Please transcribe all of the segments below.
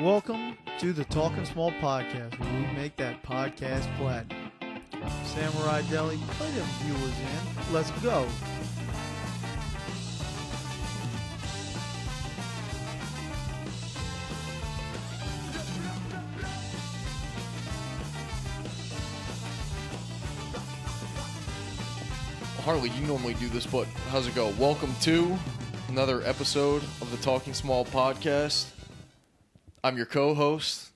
Welcome to the Talking Small podcast, where we make that podcast platinum. Samurai Deli, play them viewers in. Let's go. Harley, you normally do this, but how's it go? Welcome to another episode of the Talking Small podcast. I'm your co-host,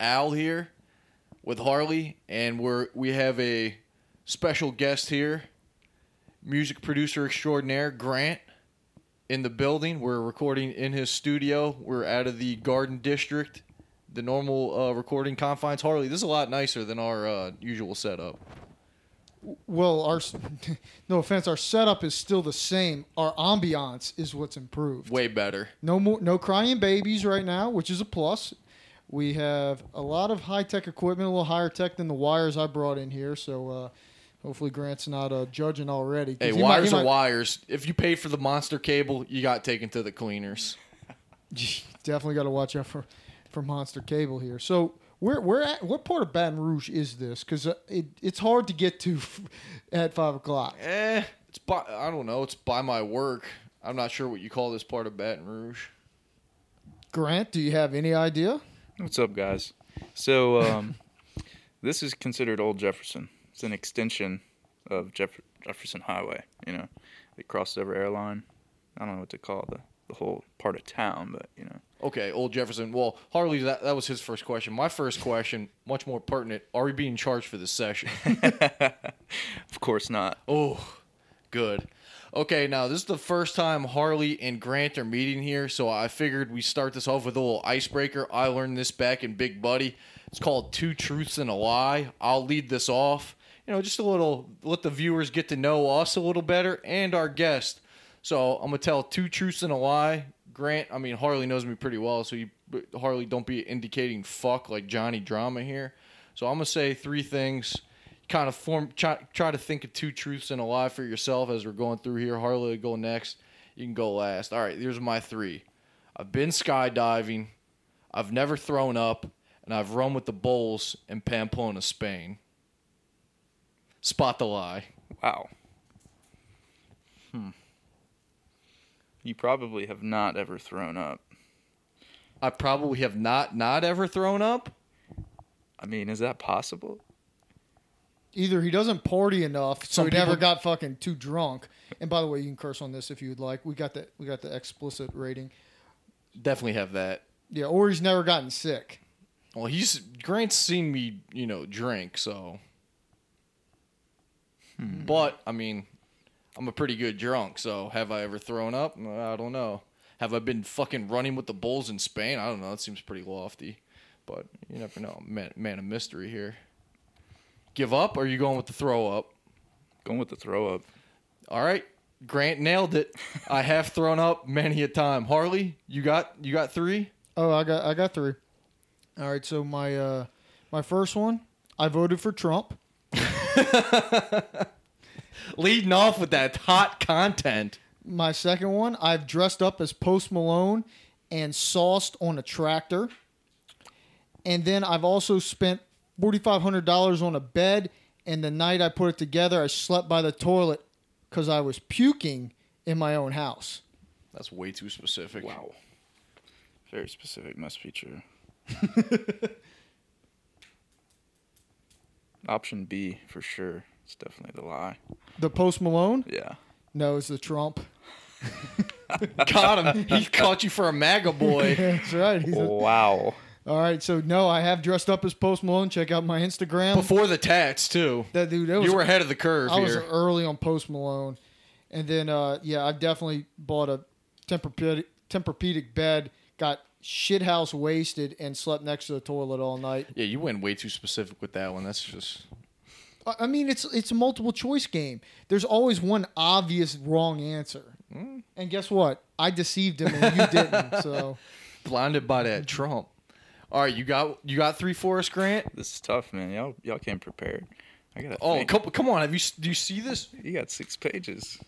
Al here with Harley, and we're we have a special guest here, music producer extraordinaire Grant in the building. We're recording in his studio. We're out of the Garden District, the normal uh, recording confines. Harley, this is a lot nicer than our uh, usual setup. Well, our no offense, our setup is still the same. Our ambiance is what's improved. Way better. No more, no crying babies right now, which is a plus. We have a lot of high tech equipment, a little higher tech than the wires I brought in here. So uh, hopefully Grant's not uh, judging already. Hey, he might- wires he are might- wires. If you pay for the monster cable, you got taken to the cleaners. Definitely got to watch out for for monster cable here. So where where at what part of Baton Rouge is this? Because uh, it, it's hard to get to at five o'clock. Eh, it's by I don't know. It's by my work. I'm not sure what you call this part of Baton Rouge. Grant, do you have any idea? What's up, guys? So, um, this is considered Old Jefferson. It's an extension of Jeff- Jefferson Highway. You know, it crosses over airline. I don't know what to call the the whole part of town, but you know, Okay, old Jefferson. Well, Harley, that, that was his first question. My first question, much more pertinent: Are we being charged for this session? of course not. oh, good. Okay, now this is the first time Harley and Grant are meeting here, so I figured we start this off with a little icebreaker. I learned this back in Big Buddy. It's called Two Truths and a Lie. I'll lead this off. You know, just a little, let the viewers get to know us a little better and our guest. So I'm gonna tell two truths and a lie. Grant, I mean Harley knows me pretty well, so you Harley don't be indicating fuck like Johnny Drama here. So I'm gonna say three things. Kind of form try, try to think of two truths and a lie for yourself as we're going through here. Harley go next. You can go last. All right, here's my three. I've been skydiving. I've never thrown up, and I've run with the bulls in Pamplona, Spain. Spot the lie. Wow. Hmm. You probably have not ever thrown up. I probably have not not ever thrown up. I mean, is that possible? Either he doesn't party enough, so Some he never people- got fucking too drunk. And by the way, you can curse on this if you would like. We got the we got the explicit rating. Definitely have that. Yeah, or he's never gotten sick. Well, he's Grant's seen me, you know, drink, so. Hmm. But I mean, I'm a pretty good drunk. So have I ever thrown up? I don't know. Have I been fucking running with the bulls in Spain? I don't know. That seems pretty lofty, but you never know. Man, man of mystery here. Give up? Or are you going with the throw up? Going with the throw up. All right, Grant nailed it. I have thrown up many a time. Harley, you got you got three. Oh, I got I got three. All right, so my uh my first one, I voted for Trump. Leading off with that hot content. My second one, I've dressed up as Post Malone and sauced on a tractor. And then I've also spent $4,500 on a bed. And the night I put it together, I slept by the toilet because I was puking in my own house. That's way too specific. Wow. Very specific. Must be true. Option B for sure. It's definitely the lie. The Post Malone? Yeah. No, it's the Trump. Got him. He caught you for a MAGA boy. That's right. He's a- Wow. all right, so no, I have dressed up as Post Malone. Check out my Instagram. Before the tats, too. that dude, that was You were ahead of the curve I was here. early on Post Malone, and then uh, yeah, I definitely bought a Tempur-Pedic, Tempur-Pedic bed, got shithouse wasted, and slept next to the toilet all night. Yeah, you went way too specific with that one. That's just. I I mean, it's it's a multiple choice game. There's always one obvious wrong answer, Mm. and guess what? I deceived him, and you didn't. So Blinded by that Trump. All right, you got you got three Forest Grant. This is tough, man. Y'all y'all came prepared. I got. Oh, come, come on! Have you do you see this? You got six pages.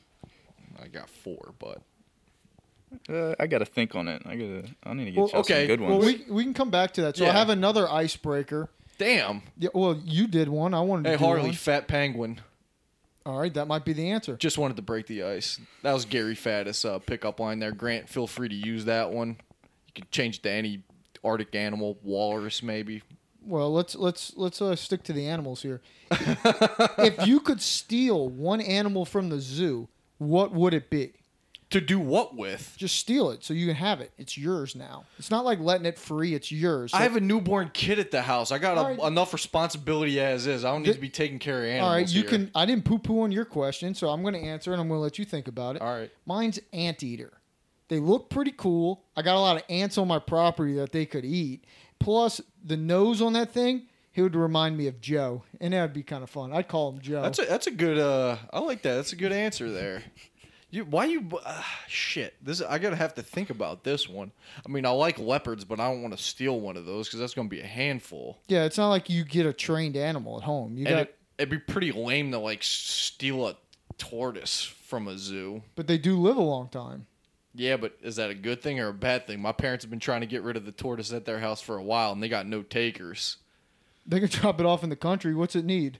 I got four, but Uh, I got to think on it. I got to. I need to get Well, okay, some good Well, ones. we we can come back to that. So I have another icebreaker. Damn. Yeah, well, you did one. I wanted to Hey do Harley, one. Fat Penguin. All right, that might be the answer. Just wanted to break the ice. That was Gary Faddis' uh, pickup line there. Grant, feel free to use that one. You can change it to any Arctic animal, walrus maybe. Well, let's let's let's uh, stick to the animals here. if you could steal one animal from the zoo, what would it be? To do what with? Just steal it so you can have it. It's yours now. It's not like letting it free. It's yours. So- I have a newborn kid at the house. I got a, right. enough responsibility as is. I don't need Did- to be taking care of animals. all right, you here. can. I didn't poo poo on your question, so I'm going to answer and I'm going to let you think about it. All right. Mine's anteater. They look pretty cool. I got a lot of ants on my property that they could eat. Plus, the nose on that thing, he would remind me of Joe, and that would be kind of fun. I'd call him Joe. That's a that's a good. Uh, I like that. That's a good answer there. You why you uh, shit? This I gotta have to think about this one. I mean, I like leopards, but I don't want to steal one of those because that's gonna be a handful. yeah, it's not like you get a trained animal at home. You And got, it, it'd be pretty lame to like steal a tortoise from a zoo. but they do live a long time. Yeah, but is that a good thing or a bad thing? My parents have been trying to get rid of the tortoise at their house for a while, and they got no takers. They can drop it off in the country. What's it need?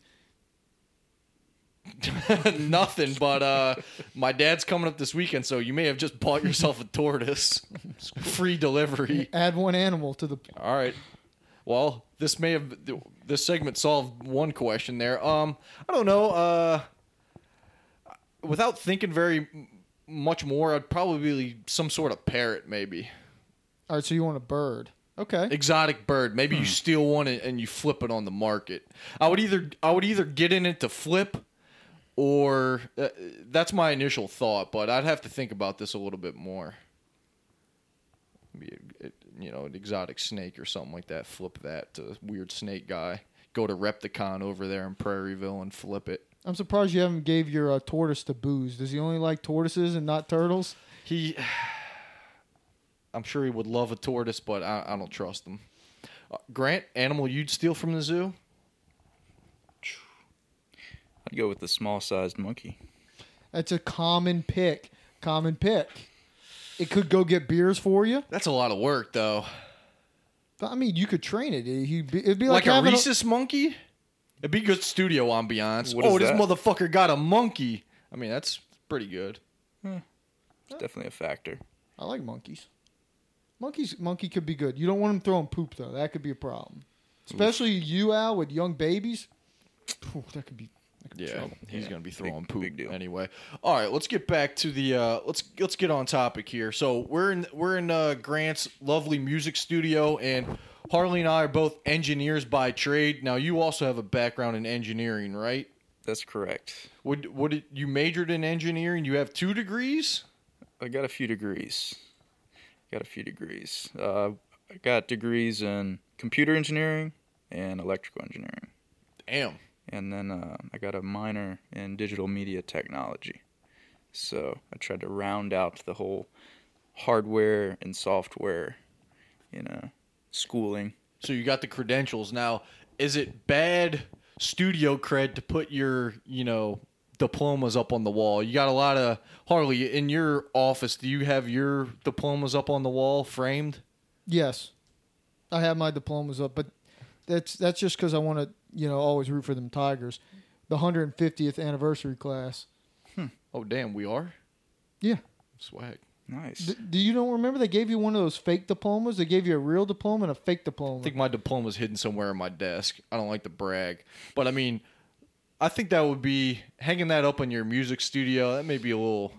Nothing, but uh, my dad's coming up this weekend, so you may have just bought yourself a tortoise. Free delivery. Add one animal to the. All right. Well, this may have this segment solved one question there. Um, I don't know. Uh, without thinking very much more, I'd probably be some sort of parrot, maybe All right, so you want a bird? Okay. exotic bird. Maybe you steal one and, and you flip it on the market. I would either I would either get in it to flip, or uh, that's my initial thought. But I'd have to think about this a little bit more. Maybe a- a- you know, an exotic snake or something like that. Flip that to weird snake guy. Go to Repticon over there in Prairieville and flip it. I'm surprised you haven't gave your uh, tortoise to booze. Does he only like tortoises and not turtles? He, I'm sure he would love a tortoise, but I, I don't trust him. Uh, Grant, animal you'd steal from the zoo? I'd go with the small sized monkey. That's a common pick. Common pick. It could go get beers for you. That's a lot of work, though. But, I mean, you could train it. It'd be, it'd be like, Like, a having rhesus monkey? It'd be good studio ambiance. What oh, is this that? motherfucker got a monkey. I mean, that's pretty good. Hmm. It's definitely a factor. I like monkeys. Monkeys, monkey could be good. You don't want them throwing poop though. That could be a problem. Especially you, Al, with young babies. Phew, that could be. Be Yeah, trouble. he's Yeah, gonna be big- throwing poop big deal. anyway. All right, let's get back to the uh, let's let's get on topic here. So we're in we're in uh, Grant's lovely music studio, and Harley and I are both engineers by trade. Now you also have a background in engineering, right? That's correct. Would would it, you majored in engineering? You have two degrees. I got a few degrees. Got a few degrees. Uh, I got degrees in computer engineering and electrical engineering. Damn. And then uh, I got a minor in digital media technology. So I tried to round out the whole hardware and software, you know, schooling. So you got the credentials. Now, is it bad studio cred to put your, you know, diplomas up on the wall? You got a lot of Harley in your office. Do you have your diplomas up on the wall framed? Yes, I have my diplomas up, but that's that's just because I want to, you know, always root for them Tigers. The 150th anniversary class. Hmm. Oh, damn, we are Yeah. swag. Nice. D- do you don't remember they gave you one of those fake diplomas? They gave you a real diploma and a fake diploma. I think my diploma is hidden somewhere in my desk. I don't like to brag, but I mean, I think that would be hanging that up in your music studio. That may be a little.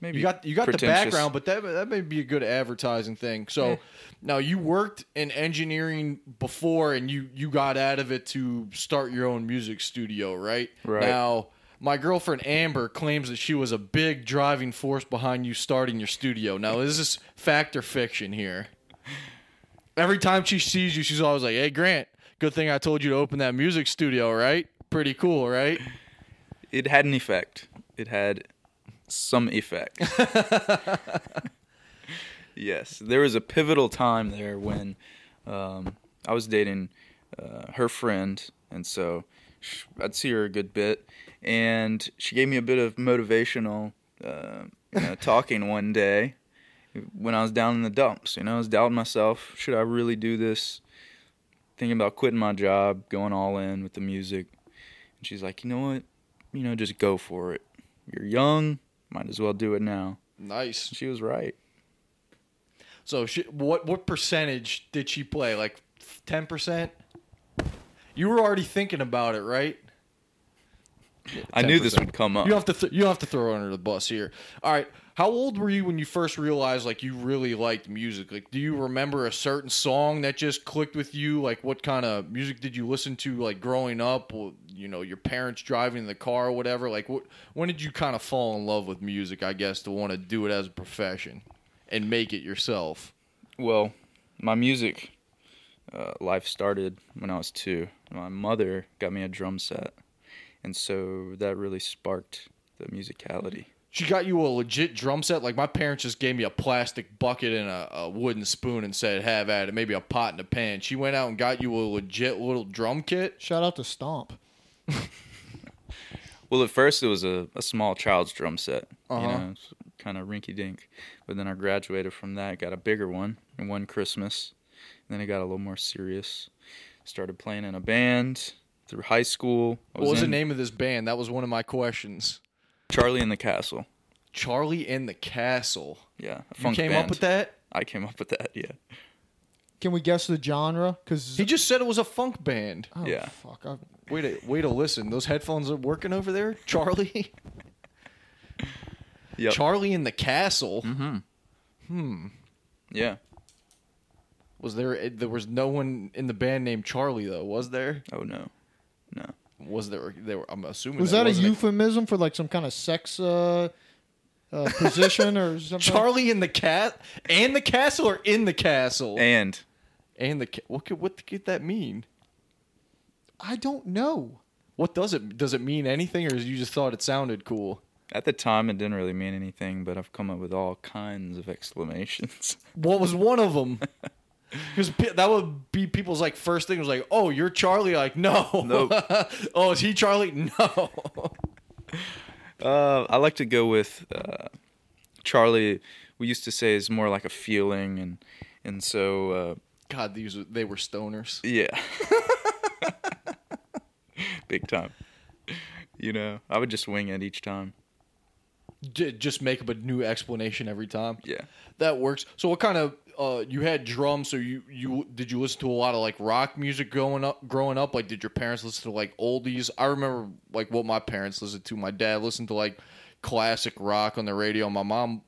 Maybe you got you got the background, but that that may be a good advertising thing. So Eh. now you worked in engineering before, and you you got out of it to start your own music studio, right? Right. Now, my girlfriend Amber claims that she was a big driving force behind you starting your studio. Now, is this fact or fiction here? Every time she sees you, she's always like, "Hey, Grant, good thing I told you to open that music studio, right? Pretty cool, right?" It had an effect. It had some effect. yes, there was a pivotal time there when um, I was dating uh, her friend, and so sh- I'd see her a good bit, and she gave me a bit of motivational uh, you know, talking one day, when I was down in the dumps. You know, I was doubting myself. Should I really do this? Thinking about quitting my job, going all in with the music. And she's like, you know what? You know, just go for it. You're young. Might as well do it now. Nice. She was right. So she, what what percentage did she play? Like ten percent? You were already thinking about it, right? I knew this would come up. You have to th- you have to throw her under the bus here. All right. How old were you when you first realized like you really liked music? Like do you remember a certain song that just clicked with you? Like what kind of music did you listen to like growing up? Or, you know, your parents driving in the car or whatever? Like what when did you kind of fall in love with music, I guess, to want to do it as a profession and make it yourself? Well, my music uh, life started when I was two. My mother got me a drum set, and so that really sparked the musicality. She got you a legit drum set. Like my parents just gave me a plastic bucket and a, a wooden spoon and said, "Have at it." Maybe a pot and a pan. She went out and got you a legit little drum kit. Shout out to Stomp. Well, at first it was a, a small child's drum set, Uh-huh. you know, kind of rinky dink. But then I graduated from that, got a bigger one, and one Christmas. And then it got a little more serious. Started playing in a band through high school. I What was the name of this band? That was one of my questions. Charlie in the Castle. Charlie in the Castle. Yeah, a You funk came band. up with that? I came up with that. Yeah, Can we guess the genre? Because He just said it was a funk band. oh, Yeah. fuck. I, Way to way to listen. Those headphones are working over there, Charlie. Yep. Charlie in the Castle. mm-hmm. Hmm. Yeah. Was there? There was no one in the band named Charlie though, was there? Oh no, no. Was there? There were. I'm assuming. was there that a wasn't euphemism for like some kind of sex uh, uh, position or something? Charlie in the cat and the castle, or in the castle And and the ca- what could what could that mean? I don't know. What does it does it mean anything, or you just thought it sounded cool? at the time, it didn't really mean anything, but I've come up with all kinds of exclamations. What was one of them? Because that would be people's like first thing was like, "Oh, you're Charlie." Like, no. Nope. oh, is he Charlie? No. Uh, I like to go with uh, Charlie. We used to say is more like a feeling, and and so uh, God, these they were stoners. yeah, big time. You know, I would just wing it each time. J- just make up a new explanation every time. Yeah. That works. So, what kind of uh, you had drums? So you you did you listen to a lot of like rock music growing up? Growing up, like did your parents listen to like oldies? I remember like what my parents listened to. My dad listened to like classic rock on the radio. My mom,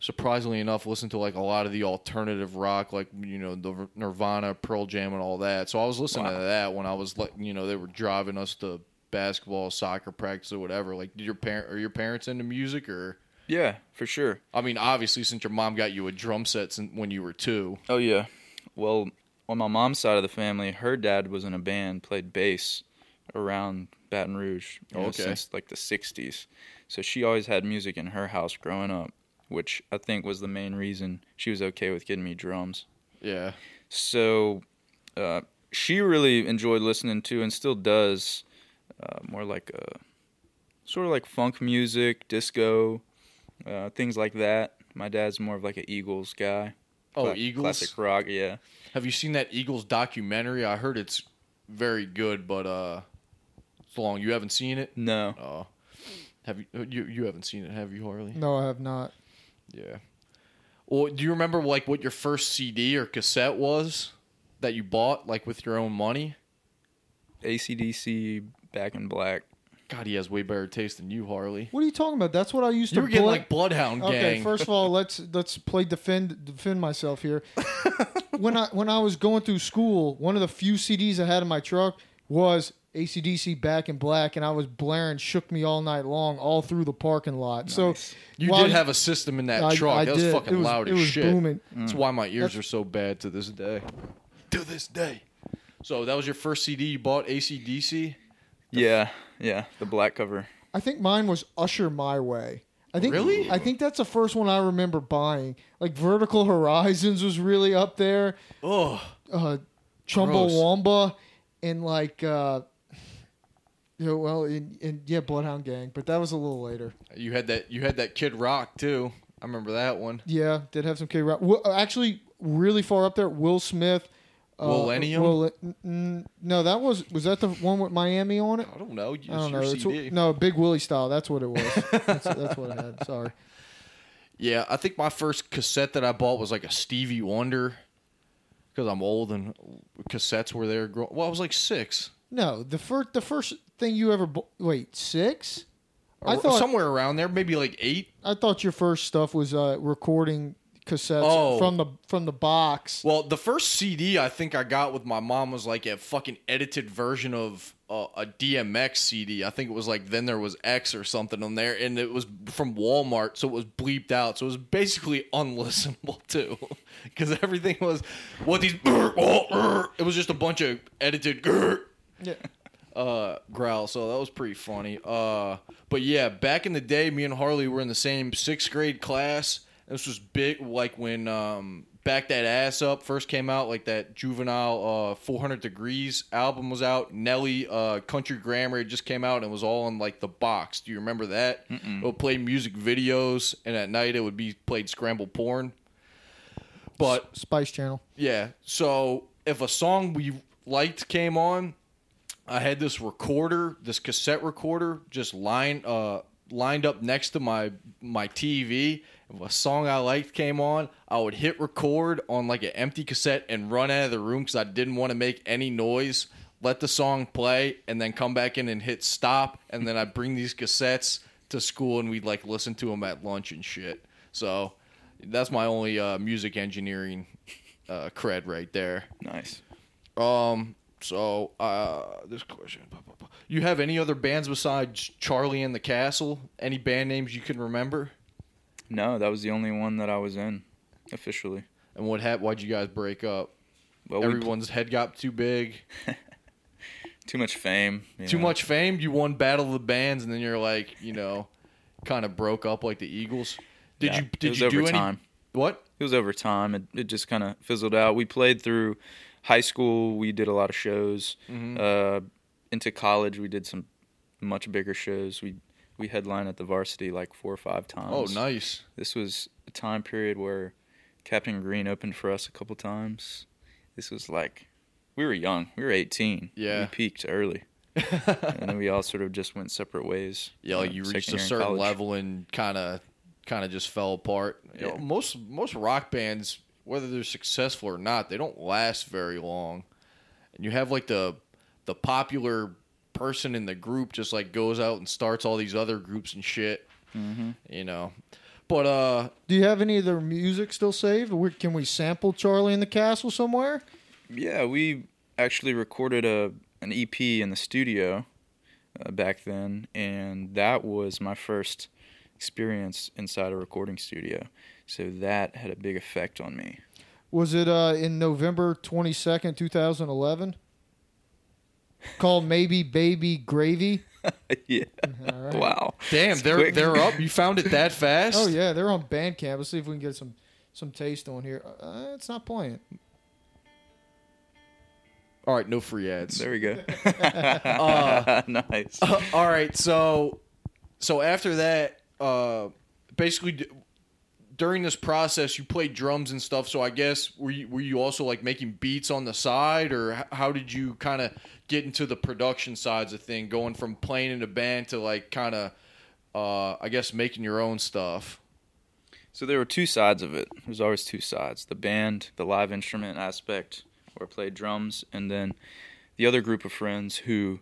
surprisingly enough, listened to like a lot of the alternative rock, like you know the Nirvana, Pearl Jam, and all that. So I was listening Wow. to that when I was like you know they were driving us to basketball, soccer practice, or whatever. Like, did your parent are your parents into music or? Yeah, for sure. I mean, obviously, since your mom got you a drum set since when you were two. Oh yeah. Well, on my mom's side of the family, her dad was in a band, played bass around Baton Rouge you know, Okay. since like the '60s. So she always had music in her house growing up, which I think was the main reason she was okay with getting me drums. Yeah. So uh, she really enjoyed listening to and still does uh, more like a sort of like funk music, disco, uh, things like that. My dad's more of like an Eagles guy. Oh, Cla- Eagles. classic rock. Yeah. Have you seen that Eagles documentary? I heard it's very good, but uh, it's long. You haven't seen it? No. Oh. Have you? uh, You you haven't seen it, have you, Harley? No, I have not. Yeah. Well, do you remember like what your first CD or cassette was that you bought, like with your own money? ACDC Back in Black. God, he has way better taste than you, Harley. What are you talking about? That's what I used You to were getting play. like Bloodhound Gang. Okay, first of all, let's let's play defend defend myself here. when I when I was going through school, one of the few CDs I had in my truck was ACDC Back in Black, and I was blaring "Shook Me All Night Long" all through the parking lot. So you while did have a system in that I- truck. I that was did. fucking It was- loud it as was shit. booming. That's why my ears are so bad to this day. To this day. So that was your first CD you bought, ACDC? Yeah, yeah, the black cover. I think mine was Usher My Way. I think Really? I think that's the first one I remember buying. Like Vertical Horizons was really up there. Oh, uh, Gross. Chumbawamba and like uh, yeah, well, in, in yeah, Bloodhound Gang, but that was a little later. you had that. You had that Kid Rock too. I remember that one. Yeah, did have some Kid Rock. Will, uh, actually, really far up there. Will Smith. Uh, Millennium? N- n- no, that was was that the one with Miami on it? I don't know. It's I don't know. It's, no, Big Willie style. That's what it was. that's, that's what I had. Sorry. Yeah, I think my first cassette that I bought was like a Stevie Wonder. Because I'm old and cassettes were there. Grow- well, I was like six. No, the first the first thing you ever bo- wait six. I thought somewhere around there, maybe like eight. I thought your first stuff was uh, recording cassettes Oh. from the from the box. Well, the first CD I think I got with my mom was like a fucking edited version of uh, a DMX CD. I think it was like then there was X or something on there, and it was from Walmart, so it was bleeped out. So it was basically unlistenable too, because everything was what these. It was just a bunch of edited Yeah. uh, growl. So that was pretty funny. Uh, but yeah, back in the day, me and Harley were in the same sixth grade class. This was big, like when um, "Back That Ass Up" first came out, like that Juvenile uh, "400 Degrees" album was out. Nelly uh, "Country Grammar" it just came out and it was all in like the box. Do you remember that? It would play music videos, and at night it would be played scrambled porn. But Spice Channel. yeah. So if a song we liked came on, I had this recorder, this cassette recorder, just line uh lined up next to my my TV. If a song I liked came on, I would hit record on like an empty cassette and run out of the room because I didn't want to make any noise. Let the song play and then come back in and hit stop, and then I'd bring these cassettes to school and we'd like listen to them at lunch and shit. So that's my only uh, music engineering uh, cred right there. Nice. Um. So, uh, this question: You have any other bands besides Charlie and the Castle? Any band names you can remember? No, that was the only one that I was in officially. And what happened? Why'd you guys break up? Well, pl- Everyone's head got too big, too much fame. too know. much fame. You won Battle of the Bands, and then you're like, you know, kind of broke up like the Eagles. Did Yeah, you? it Did was you over do any? time. What? It was over time. It, it just kind of fizzled out. We played through high school. We did a lot of shows. Mm-hmm. Uh, into college, we did some much bigger shows. We we headline at the varsity like four or five times. Oh, nice. This was a time period where Captain Green opened for us a couple times. This was like we were young. We were 18. Yeah. We peaked early. and then we all sort of just went separate ways. Yeah, like you reached a certain level and kind of kind of just fell apart. You know, most most rock bands, whether they're successful or not, they don't last very long. And you have like the the popular person in the group just like goes out and starts all these other groups and shit. Mm-hmm. You know, but uh, Do you have any of their music still saved? Or can we sample Charlie in the Castle somewhere? Yeah, we actually recorded a an EP in the studio uh, back then, and that was my first experience inside a recording studio. So that had a big effect on me. Was it uh, in November twenty second, two thousand eleven? Called maybe Baby Gravy. yeah. All right. Wow. damn, It's they're quick. they're up. You found it that fast? Oh yeah, they're on Bandcamp. Let's see if we can get some some taste on here. Uh, it's not playing. All right, no free ads. There we go. Uh, nice. all right, so so after that, uh, basically d- during this process, you played drums and stuff. So I guess were you, were you also like making beats on the side, or h- how did you kind of get to the production sides of thing, going from playing in a band to like kind of, uh, I guess making your own stuff. So there were two sides of it. There's always two sides: the band, the live instrument aspect, where I played drums, and then the other group of friends who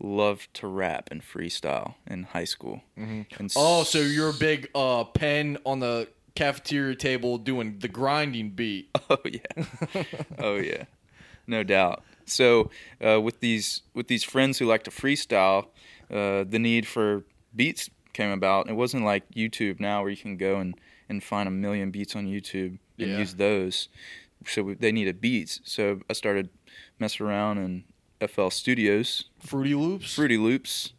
loved to rap and freestyle in high school. Mm-hmm. And Oh, so you're a big uh, pen on the cafeteria table doing the grinding beat. Oh yeah, oh yeah, no doubt. So uh, with these with these friends who like to freestyle, uh, the need for beats came about. It wasn't like YouTube now where you can go and, and find a million beats on YouTube and Yeah. use those. So we- they needed beats. So I started messing around in FL Studios, Fruity Loops. Fruity Loops,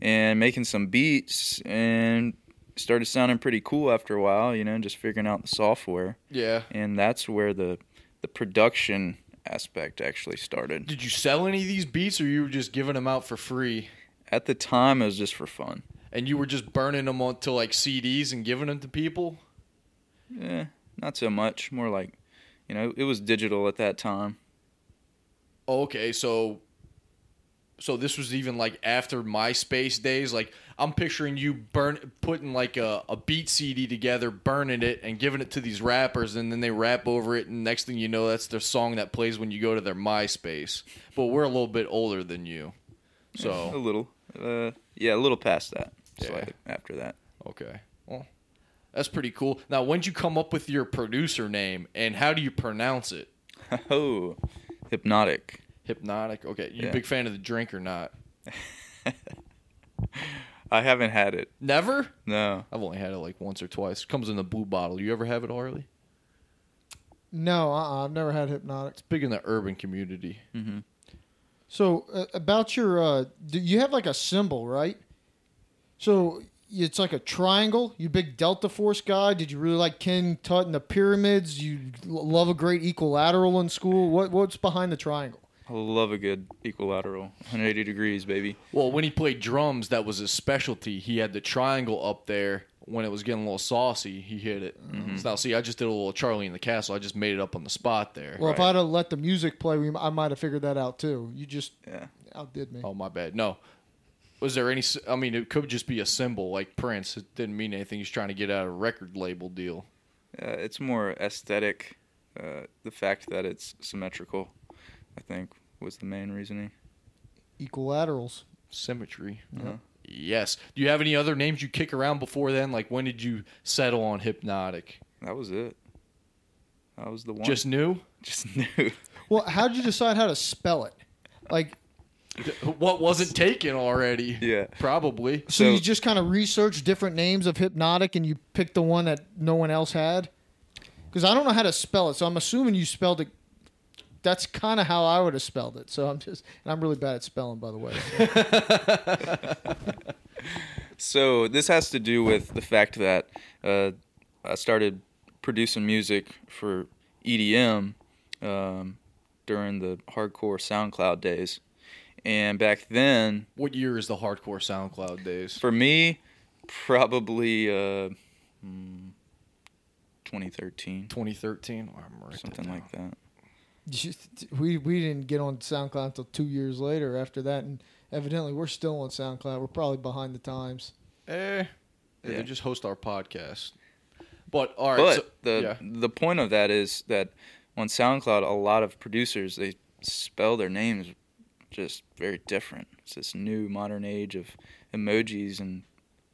and making some beats and started sounding pretty cool after a while. You know, just figuring out the software Yeah. and that's where the the production aspect actually started. Did you sell any of these beats, or you were just giving them out for free? At the time, it was just for fun. and you were just burning them onto like CDs and giving them to people. Yeah, not so much. More like, you know, it was digital at that time. Okay, so so this was even like after MySpace days. Like I'm picturing you burn putting like a, a beat CD together, burning it, and giving it to these rappers, and then they rap over it, and next thing you know, that's their song that plays when you go to their MySpace. But we're a little bit older than you, so a little, uh, yeah, a little past that. Yeah. Slightly after that. okay. Well, that's pretty cool. Now, when'd you come up with your producer name, and how do you pronounce it? Oh, hypnotic. Hypnotic. Okay, you a Yeah. big fan of the drink or not? I haven't had it. Never. No. I've only had it like once or twice. Comes in the blue bottle. You ever have it, Harley? No, uh-uh, I've never had hypnotic. It's big in the urban community. hmm So uh, about your, uh, do you have like a symbol, right? So it's like a triangle. You big Delta Force guy. Did you really like King Tut and the pyramids? You l- love a great equilateral in school. What what's behind the triangle? I love a good equilateral. 180 degrees, baby. Well, when he played drums, that was his specialty. He had the triangle up there. When it was getting a little saucy, he hit it. So now, see, I just did a little Charlie in the Castle. I just made it up on the spot there. Well, if I'd have let the music play, we, I might have figured that out too. You just Yeah. outdid me. Oh, my bad. No. Was there any? i mean, it could just be a symbol like Prince. It didn't mean anything. He's trying to get out of a record label deal. Uh, it's more aesthetic. Uh, the fact that it's symmetrical, I think, was the main reasoning. Equilaterals. Symmetry. Uh-huh. Yes. Do you have any other names you kick around before then? Like when did you settle on Hypnotic? That was it. That was the one. Just new? just new. Well, how did you decide how to spell it? Like, What wasn't taken already? Yeah. Probably. so, So- you just kind of researched different names of hypnotic and you picked the one that no one else had? Because I don't know how to spell it, so I'm assuming you spelled it. That's kind of how I would have spelled it. So I'm just, and I'm really bad at spelling, by the way. So this has to do with the fact that uh, I started producing music for EDM um, during the hardcore SoundCloud days, and back then, What year is the hardcore SoundCloud days? for me, probably uh, hmm, 2013, 2013. Oh, I'm writing something it like that. We we didn't get on SoundCloud until two years later. After that, and evidently we're still on SoundCloud. We're probably behind the times. Eh. They just host our podcast. But all right. But so, the yeah. the point of that is that on SoundCloud, a lot of producers they spell their names just very different. It's this new modern age of emojis and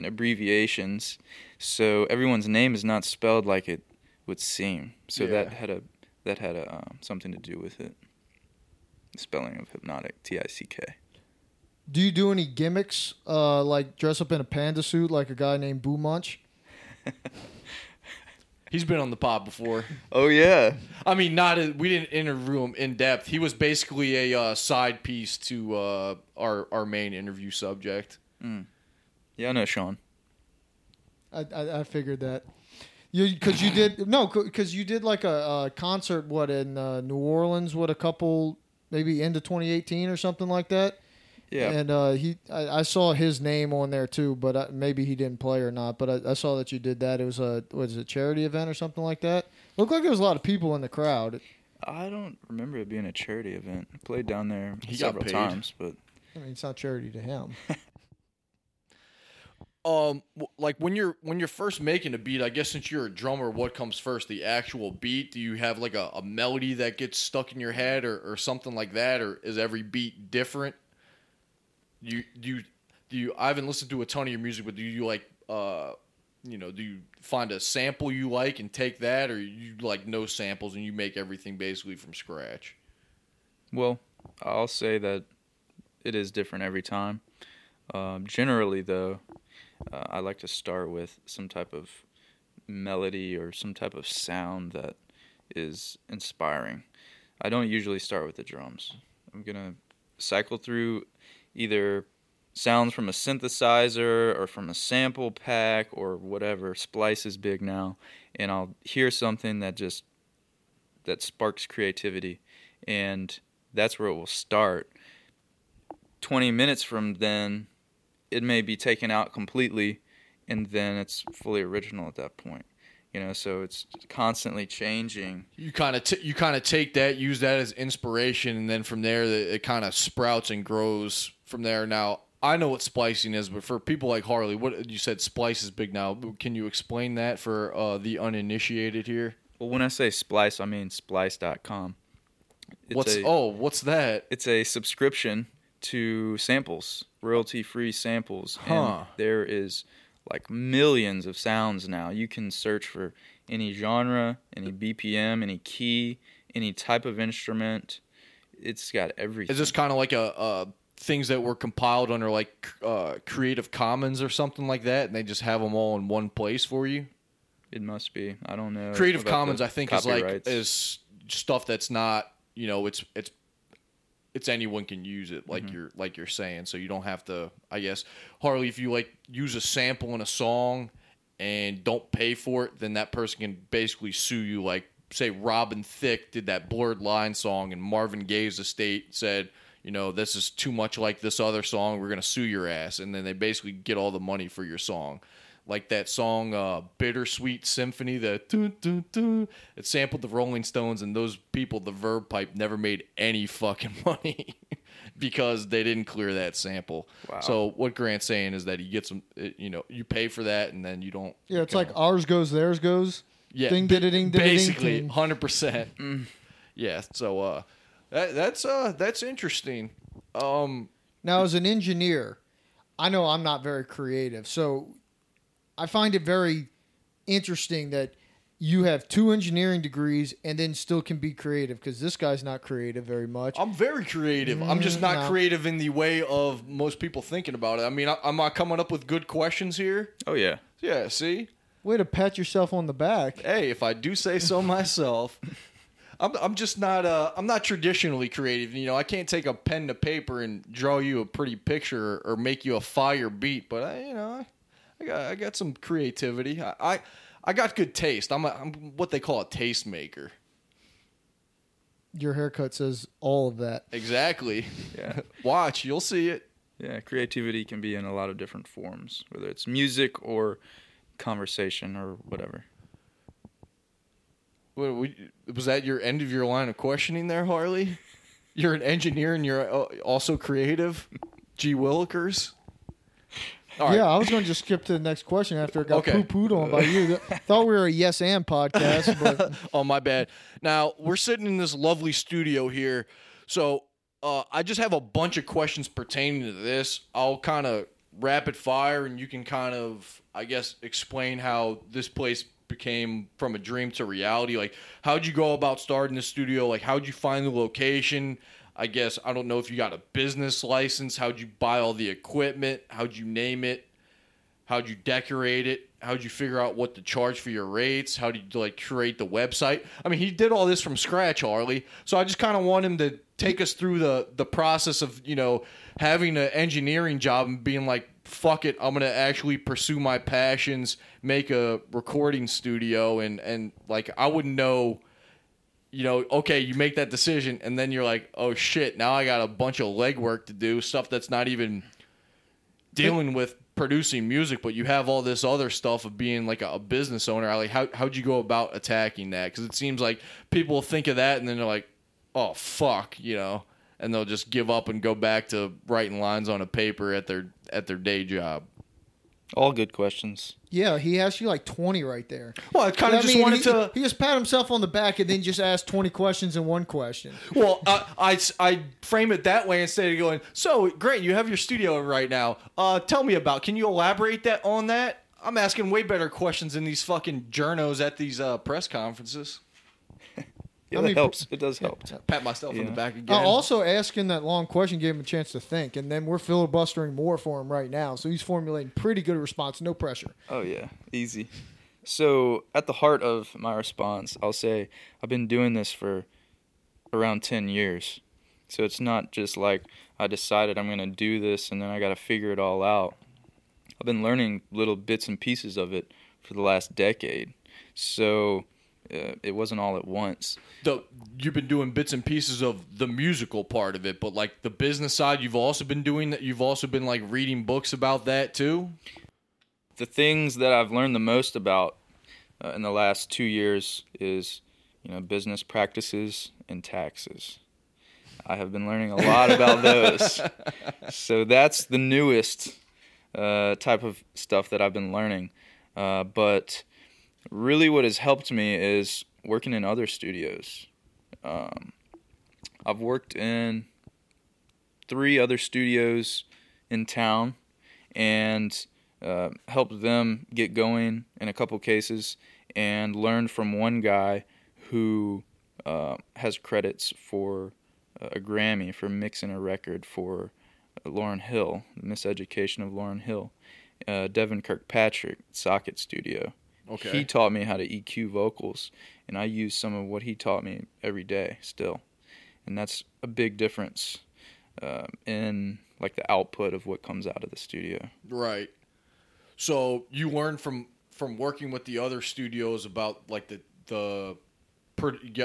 abbreviations, so everyone's name is not spelled like it would seem. So that had a that had a um, something to do with it. The spelling of hypnotic, T I C K. Do you do any gimmicks, uh, like dress up in a panda suit like a guy named Boo Munch? He's been on the pod before. Oh yeah, I mean, not a, we didn't interview him in depth. He was basically a uh, side piece to uh, our our main interview subject. yeah. I know Sean. I I, I figured that. You because you did no because you did like a, a concert what in uh, New Orleans what a couple maybe into 2018 or something like that. Yeah, And uh, he, I, I saw his name on there too, but I, maybe he didn't play or not. But I, I saw that you did that. It was a was it a charity event or something like that. Looked like there was a lot of people in the crowd. I don't remember it being a charity event. I played down there He got several paid. times, but I mean, it's not charity to him. Um, like when you're when you're first making a beat, I guess since you're a drummer, what comes first? The actual beat? Do you have like a, a melody that gets stuck in your head, or, or something like that, or is every beat different? You do you do you? I haven't listened to a ton of your music, but do you like uh, you know, do you find a sample you like and take that, or you like no samples and you make everything basically from scratch? Well, I'll say that it is different every time. Um, generally, though, uh, I like to start with some type of melody or some type of sound that is inspiring. I don't usually start with the drums. I'm gonna cycle through either sounds from a synthesizer or from a sample pack or whatever. Splice is big now, and I'll hear something that just that sparks creativity, and that's where it will start. 20 minutes from then, it may be taken out completely, and then it's fully original at that point. You know, so it's constantly changing. You kind of t- you kind of take that, use that as inspiration, and then from there the- it kind of sprouts and grows from there. Now I know what splicing is, but for people like Harley, what you said splice is big now. Can you explain that for uh, the uninitiated here? Well, when I say splice, I mean splice.com. It's what's a, oh, what's that? It's a subscription to samples, royalty-free samples, Huh. and there is like millions of sounds now. You can search for any genre, any BPM, any key, any type of instrument. It's got everything. Is this kind of like a, uh things that were compiled under like uh, Creative Commons or something like that, and they just have them all in one place for you? It must be. I don't know. Creative Commons, I think, is like is stuff that's not you know it's it's it's anyone can use it like Mm-hmm. you're like you're saying. So you don't have to i guess harley if you like use a sample in a song and don't pay for it then that person can basically sue you. Like say robin thicke did that blurred line song and marvin gaye's estate said you know this is too much like this other song we're going to sue your ass. And then they basically get all the money for your song like that song uh, bittersweet symphony that it sampled the rolling stones and those people the Verve pipe never made any fucking money because they didn't clear that sample Wow. so what grant's saying is that he gets them you know you pay for that and then you don't Yeah, it's like know, ours goes, theirs goes. yeah ding, ba- ding, ding, basically ding. 100% yeah so uh that, that's uh that's interesting um Now, as an engineer, I know I'm not very creative, so I find it very interesting that you have two engineering degrees and then still can be creative because this guy's not creative very much. I'm very creative. I'm just Mm, not no. creative in the way of most people thinking about it. I mean, I, I'm not coming up with good questions here. Oh yeah. Yeah, see? Way to pat yourself on the back. Hey, if I do say so myself. I'm, I'm just not uh I'm not traditionally creative. You know, I can't take a pen to paper and draw you a pretty picture or make you a fire beat, but I, you know, I, I got I got some creativity. I, I I got good taste. I'm a, I'm what they call a taste maker. Your haircut says all of that. Exactly. Yeah. Watch, you'll see it. Yeah, creativity can be in a lot of different forms, whether it's music or conversation or whatever. What, we- was that your end of your line of questioning there, Harley? You're an engineer and you're uh, also creative? G. Willikers? Right. Yeah, I was going to just skip to the next question after it got Okay. poo pooed on by you. Thought we were a yes and podcast, but oh, my bad. Now, we're sitting in this lovely studio here. So, uh, I just have a bunch of questions pertaining to this. I'll kind of rapid fire and you can kind of, I guess, explain how this place became from a dream to reality. Like, how'd you go about starting the studio? Like, how'd you find the location? I guess, I don't know if you got a business license. How'd you buy all the equipment? How'd you name it? How'd you decorate it? How'd you figure out what to charge for your rates? How did you like create the website? I mean, he did all this from scratch, Harley. So I just kind of want him to take us through the the process of you know having an engineering job and being like, fuck it, I'm gonna actually pursue my passions, make a recording studio, and and like I wouldn't know. You know, okay, you make that decision, and then you're like, "Oh shit!" Now I got a bunch of legwork to do, stuff that's not even dealing with producing music, but you have all this other stuff of being like a, business owner. Like, how how'd you go about attacking that? Because it seems like people think of that and then they're like, "Oh fuck," you know, and they'll just give up and go back to writing lines on a paper at their at their day job. All good questions. yeah, he asked you like 20 right there. Well, I kind of just mean, wanted he, to. He just pat himself on the back and then just asked 20 questions in one question. Well, uh, I I frame it that way instead of going. So, Grant, you have your studio right now. Uh, tell me about. Can you elaborate that on that? I'm asking way better questions than these fucking journos at these uh, press conferences. Yeah, I that mean, helps. It does help. Pat myself on the back again. Uh, also, asking that long question gave him a chance to think, and then we're filibustering more for him right now. So he's formulating pretty good response, no pressure. Oh yeah, easy. So at the heart of my response, I'll say I've been doing this for around 10 years. So it's not just like I decided I'm going to do this and then I got to figure it all out. I've been learning little bits and pieces of it for the last decade. So uh, it wasn't all at once. the you've been doing bits and pieces of the musical part of it, but like the business side, you've also been doing that. You've also been like reading books about that too. the things that I've learned the most about uh, in the last two years is, you know, business practices and taxes. I have been learning a lot about those. So that's the newest uh, type of stuff that I've been learning. Uh, but really, what has helped me is working in other studios. Um, I've worked in three other studios in town and uh, helped them get going in a couple cases and learned from one guy who uh, has credits for a Grammy for mixing a record for Lauryn Hill, Miseducation of Lauryn Hill. Uh, Devin Kirkpatrick, Socket Studio. Okay. He taught me how to EQ vocals, and I use some of what he taught me every day still, and that's a big difference uh, in like the output of what comes out of the studio. Right. So you learned from from working with the other studios about like the the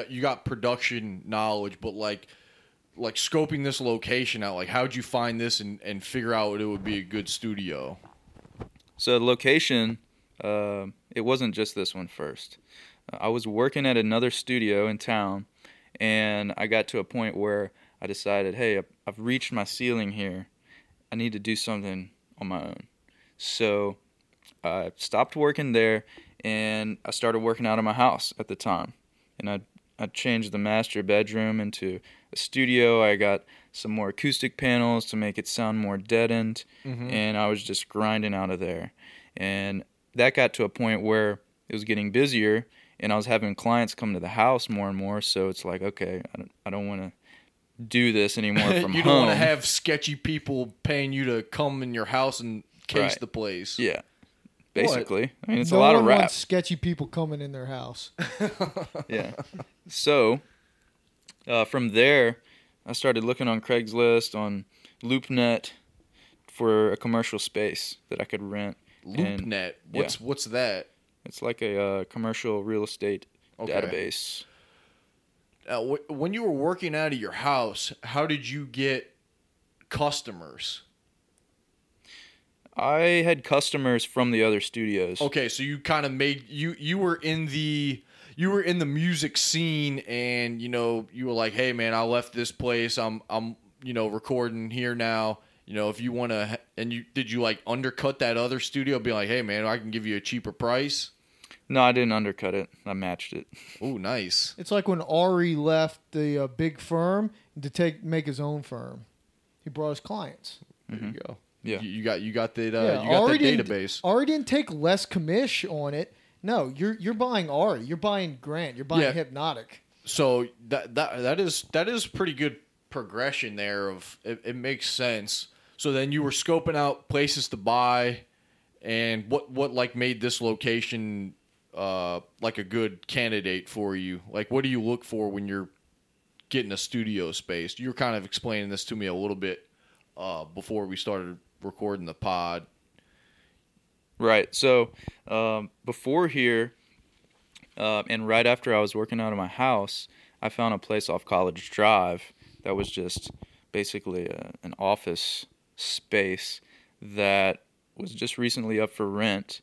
you got, production knowledge, but like like scoping this location out. Like, how'd you find this and and figure out it would be a good studio? So the location, uh, it wasn't just this one first. Uh, I was working at another studio in town, and I got to a point where I decided, hey, I've- I've reached my ceiling here. I need to do something on my own. So I stopped working there, and I started working out of my house at the time. And I I changed the master bedroom into a studio. I got some more acoustic panels to make it sound more deadened, and I was just grinding out of there. And that got to a point where it was getting busier, and I was having clients come to the house more and more. So it's like, okay, I don't, I don't want to do this anymore from you home. don't want to have sketchy people paying you to come in your house and case Right. the place. yeah, basically. I mean, it's no a lot one of rap. wants sketchy people coming in their house. yeah. So, uh, from there, I started looking on Craigslist, on LoopNet, for a commercial space that I could rent. LoopNet. What's what's that? It's like a uh, commercial real estate Okay. database. Uh, wh- when you were working out of your house, how did you get customers? I had customers from the other studios. Okay, so you kind of made you you were in the you were in the music scene, and you know you were like, hey man, I left this place. I'm I'm you know recording here now. You know if you want to, and you did you like undercut that other studio, be like, hey man, I can give you a cheaper price. No, I didn't undercut it. I matched it. Oh, nice. It's like when Ari left the uh, big firm to take make his own firm. He brought his clients. There you go. Yeah. you, you got you got that uh, yeah, you got Ari that database. Ari didn't take less commish on it. No, you're you're buying Ari. You're buying Grant. You're buying Yeah. Hypnotic. So that that that is that is pretty good progression there. Of it, it makes sense. So then you were scoping out places to buy, and what what like made this location uh like a good candidate for you? Like what do you look for when you're getting a studio space? You were kind of explaining this to me a little bit uh before we started recording the pod. Right. So um, before here, uh, and right after I was working out of my house, I found a place off College Drive that was just basically a, an office space that was just recently up for rent,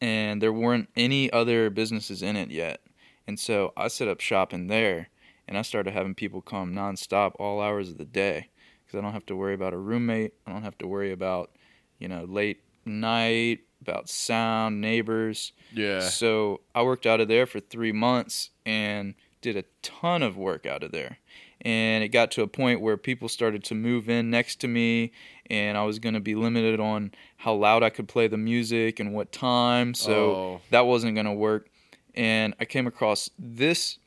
and there weren't any other businesses in it yet. And so I set up shop in there, and I started having people come nonstop all hours of the day because I don't have to worry about a roommate. I don't have to worry about, you know, late night, about sound, neighbors. Yeah. So I worked out of there for three months and did a ton of work out of there. And it got to a point where people started to move in next to me, and I was going to be limited on how loud I could play the music and what time. So Oh. that wasn't going to work. And I came across this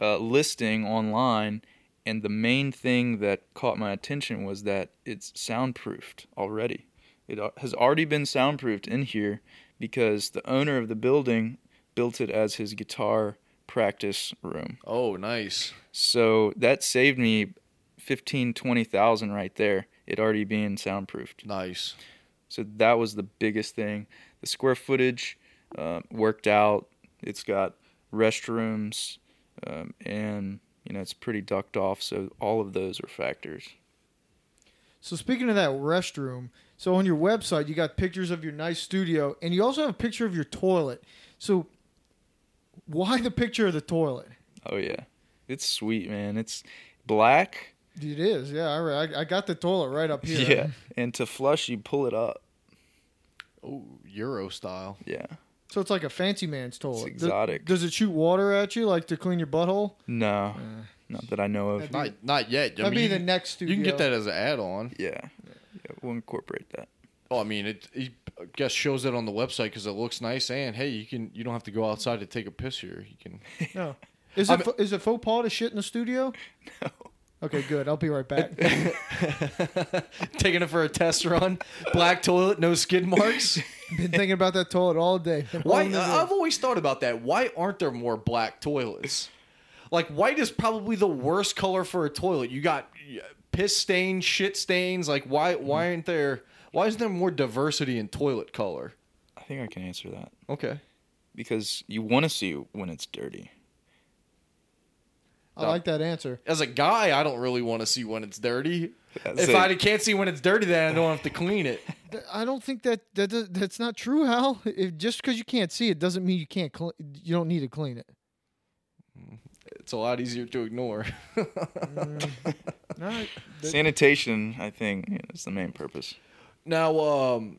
uh, listing online, and the main thing that caught my attention was that it's soundproofed already. It has already been soundproofed in here because the owner of the building built it as his guitar practice room. Oh, nice. So that saved me 15 20,000 right there. It already being soundproofed. Nice. So that was the biggest thing. The square footage uh, worked out. It's got restrooms, um, and you know it's pretty ducked off. So all of those are factors. So speaking of that restroom, so on your website you got pictures of your nice studio, and you also have a picture of your toilet. So Why the picture of the toilet? Oh yeah, it's sweet, man. It's black. It is, yeah. I, I- I got the toilet right up here. Yeah, and to flush, you pull it up. Oh, Euro style. Yeah. So it's like a fancy man's toilet. It's exotic. Does, it shoot water at you, like to clean your butthole? No, eh. not that I know of. That'd be- Not not yet. I That'd mean, be you the can- next studio. You can get that as an add-on. Yeah. yeah, we'll incorporate that. Oh, I mean, it. He, I guess shows it on the website because it looks nice. And hey, you can you don't have to go outside to take a piss here. You can. No. Is I it fo- is it faux pas to shit in the studio? No. Okay, good. I'll be right back. Taking it for a test run. Black toilet, no skid marks. Been thinking about that toilet all day. Why? holding. I've always thought about that. Why aren't there more black toilets? Like white is probably the worst color for a toilet. You got uh, piss stains, shit stains. Like why? Why aren't there? Why isn't there more diversity in toilet color? I think I can answer that Okay. because you want to see when it's dirty. I like that answer. As a guy, I don't really want to see when it's dirty. That's if it. I can't see when it's dirty, then I don't have to clean it. I don't think that, that that's not true, Hal. If, just because you can't see it doesn't mean you can't. Cl- you don't need to clean it. It's a lot easier to ignore. Mm. All right. Th- Sanitation, I think, is the main purpose. Now, um,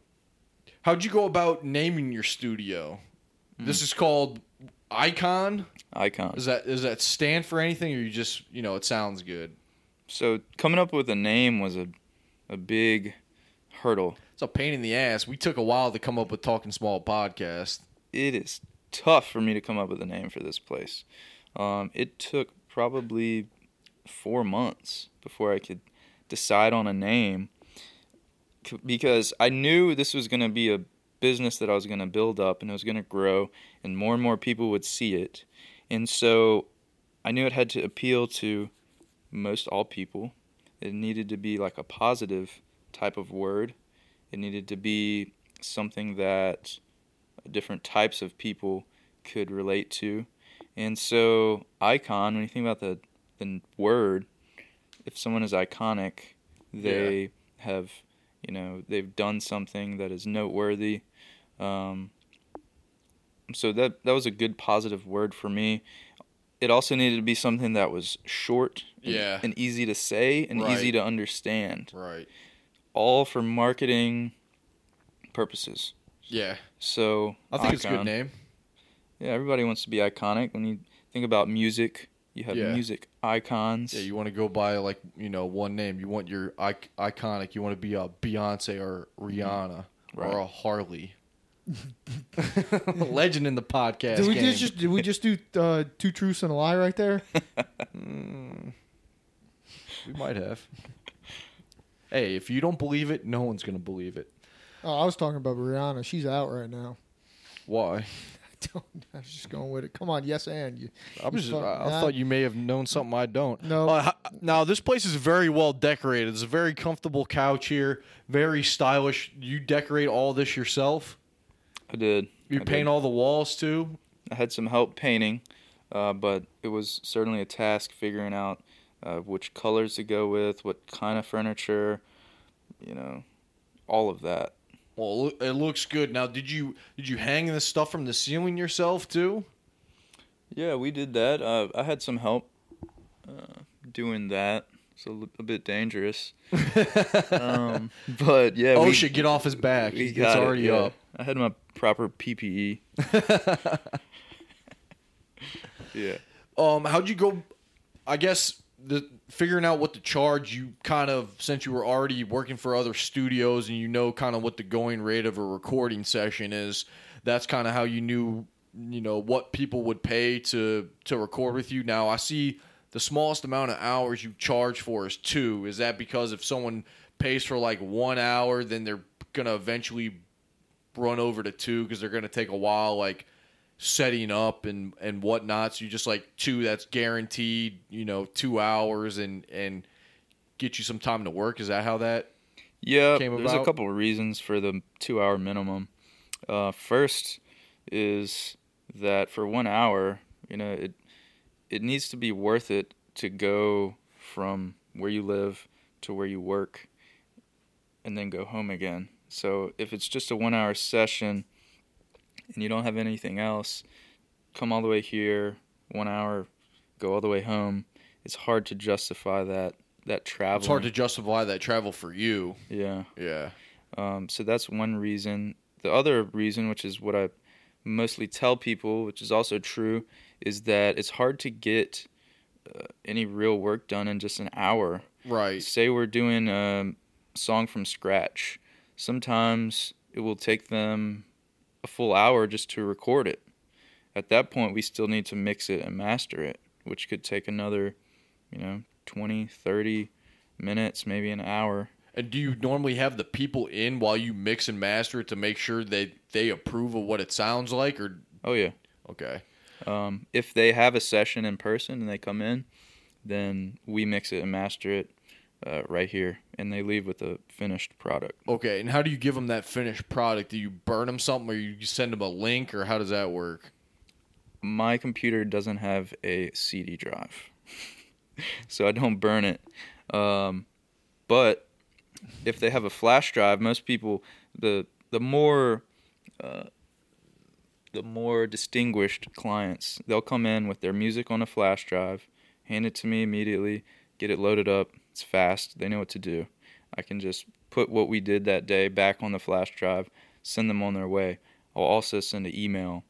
how'd you go about naming your studio? This is called Icon. Icon. Is that does that stand for anything, or you just you know it sounds good? So coming up with a name was a a big hurdle. It's a pain in the ass. We took a while to come up with Talking Small podcast. It is tough for me to come up with a name for this place. Um, it took probably four months before I could decide on a name because I knew this was going to be a business that I was going to build up and it was going to grow and more and more people would see it. And so I knew it had to appeal to most all people. It needed to be like a positive type of word. It needed to be something that different types of people could relate to. And so, icon, when you think about the, the word, if someone is iconic, they have, you know, they've done something that is noteworthy. Um, so that that was a good positive word for me. It also needed to be something that was short and- Yeah. and easy to say and easy to understand, Right. all for marketing purposes. Yeah. So I think it's a good name. Yeah, everybody wants to be iconic. When you think about music, you have Yeah. music icons. Yeah, you want to go by like you know one name. You want your ic- iconic. You want to be a Beyonce or Rihanna Right. or a Harley. Legend in the podcast. did we game. just did we just do uh, two truths and a lie right there? We might have. hey, if you don't believe it, no one's gonna believe it. Oh, I was talking about Rihanna. She's out right now. Why? Don't- I was just going with it. Come on, yes, and you. I was just, fuck- I, I nah. thought you may have known something I don't. No. Uh, now this place is very well decorated. It's a very comfortable couch here. Very stylish. You decorate all this yourself. I did. You I paint did. all the walls too. I had some help painting, uh, but it was certainly a task figuring out uh, which colors to go with, what kind of furniture, you know, all of that. Well, it looks good. Now, did you did you hang this stuff from the ceiling yourself too? Yeah, we did that. Uh, I had some help uh, doing that. It's a, li- bit dangerous. um, but yeah, oh, should get off his back. He's already yeah. up. I had my proper PPE. yeah. Um, how'd you go? I guess the figuring out what to charge. You kind of since you were already working for other studios and you know kind of what the going rate of a recording session is. That's kind of how you knew, you know, what people would pay to to record with you. Now I see the smallest amount of hours you charge for is two. Is that because if someone pays for like one hour, then they're gonna eventually run over to two because they're gonna take a while, like setting up and and whatnot. So you just like two that's guaranteed, you know, two hours and and get you some time to work. Is that how that? Yeah, there's a couple of reasons for the two hour minimum. Uh, first is that for one hour, you know, it it needs to be worth it to go from where you live to where you work and then go home again. So if it's just a one hour session and you don't have anything else, come all the way here, one hour, go all the way home. It's hard to justify that that travel. It's hard to justify that travel for you. yeah. Yeah. Um, so that's one reason. The other reason, which is what I mostly tell people, which is also true, is that it's hard to get uh, any real work done in just an hour. Right. Say we're doing a song from scratch. Sometimes it will take them a full hour just to record it. At that point, we still need to mix it and master it, which could take another, you know, 20, 30 minutes, maybe an hour. And do you normally have the people in while you mix and master it to make sure that they approve of what it sounds like or Oh, yeah. okay. Um, if they have a session in person and they come in, then we mix it and master it uh, right here, and they leave with a finished product. Okay, and how do you give them that finished product? Do you burn them something or you send them a link or how does that work? My computer doesn't have a CD drive, so I don't burn it. Um, but if they have a flash drive, most people the the more uh, the more distinguished clients, they'll come in with their music on a flash drive, hand it to me immediately, get it loaded up. It's fast. They know what to do. I can just put what we did that day back on the flash drive, send them on their way. I'll also send an email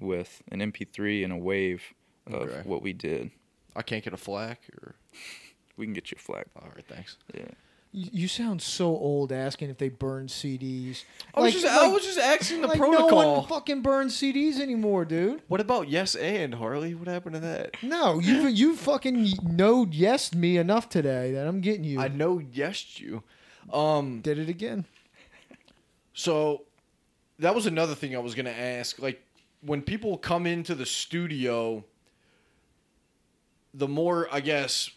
with an MP3 and a wave of Okay. what we did. I can't get a FLAC or We can get you a flag. all right, thanks. Yeah. You you sound so old asking if they burn CDs. I was, just, I was just asking the like protocol. No one fucking burns CDs anymore, dude. what about yes and Harley? What happened to that? No, you you fucking no yes me enough today that I'm getting you. I know yes you. Um did it again. So that was another thing I was going to ask. Like when people come into the studio, the more I guess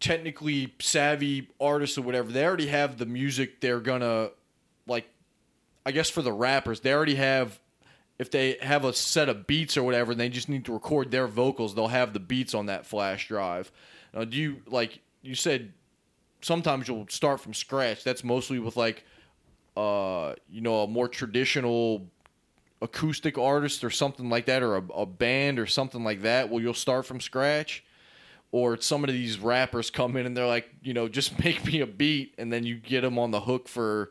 technically savvy artists or whatever, they already have the music they're gonna like. I guess for the rappers, they already have. If they have a set of beats or whatever, and they just need to record their vocals, they'll have the beats on that flash drive. Now, do you like you said? Sometimes you'll start from scratch. That's mostly with like uh, you know, a more traditional acoustic artist or something like that, or a, a band or something like that, Well, you'll start from scratch? Or some of these rappers come in and they're like, you know, just make me a beat, and then you get them on the hook for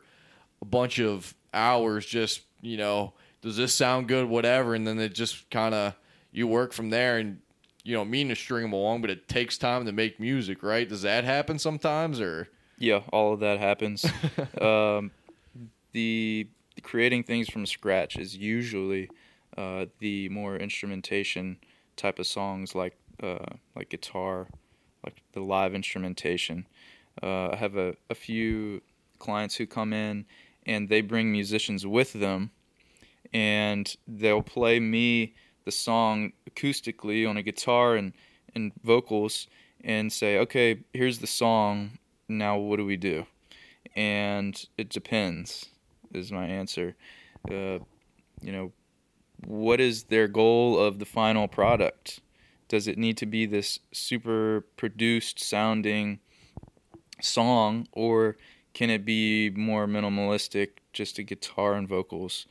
a bunch of hours. Just you know, does this sound good? Whatever, and then it just kind of you work from there, and you know, mean to string them along, but it takes time to make music, right? Does that happen sometimes, or Yeah, all of that happens. um, the creating things from scratch is usually uh, the more instrumentation type of songs, like uh, like guitar, like the live instrumentation. Uh, I have a, a few clients who come in and they bring musicians with them, and they'll play me the song acoustically on a guitar and and vocals, and say, okay, here's the song. Now what do we do? And it depends, is my answer. Uh, you know, what is their goal of the final product? Does it need to be this super produced sounding song, or can it be more minimalistic, just a guitar and vocals?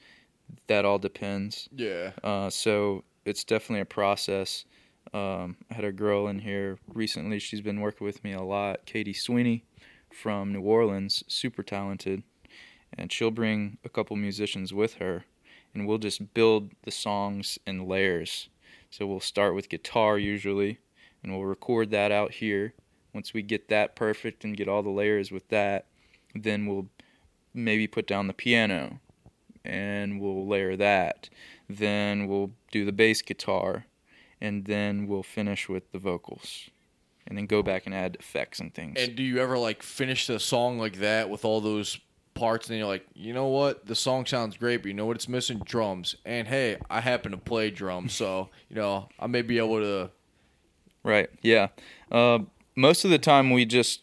That all depends. yeah, Uh, so it's definitely a process. Um, I had a girl in here recently. She's been working with me a lot. Katie Sweeney from New Orleans, super talented, and she'll bring a couple musicians with her, and we'll just build the songs in layers. So we'll start with guitar usually, and we'll record that out here. Once we get that perfect and get all the layers with that, then we'll maybe put down the piano and we'll layer that. Then we'll do the bass guitar, and then we'll finish with the vocals, and then go back and add effects and things. And do you ever like finish the song like that with all those parts, and you're like, you know what, the song sounds great, but you know what, it's missing drums. And hey, I happen to play drums, so you know I may be able to. right? Yeah. Uh, most of the time, we just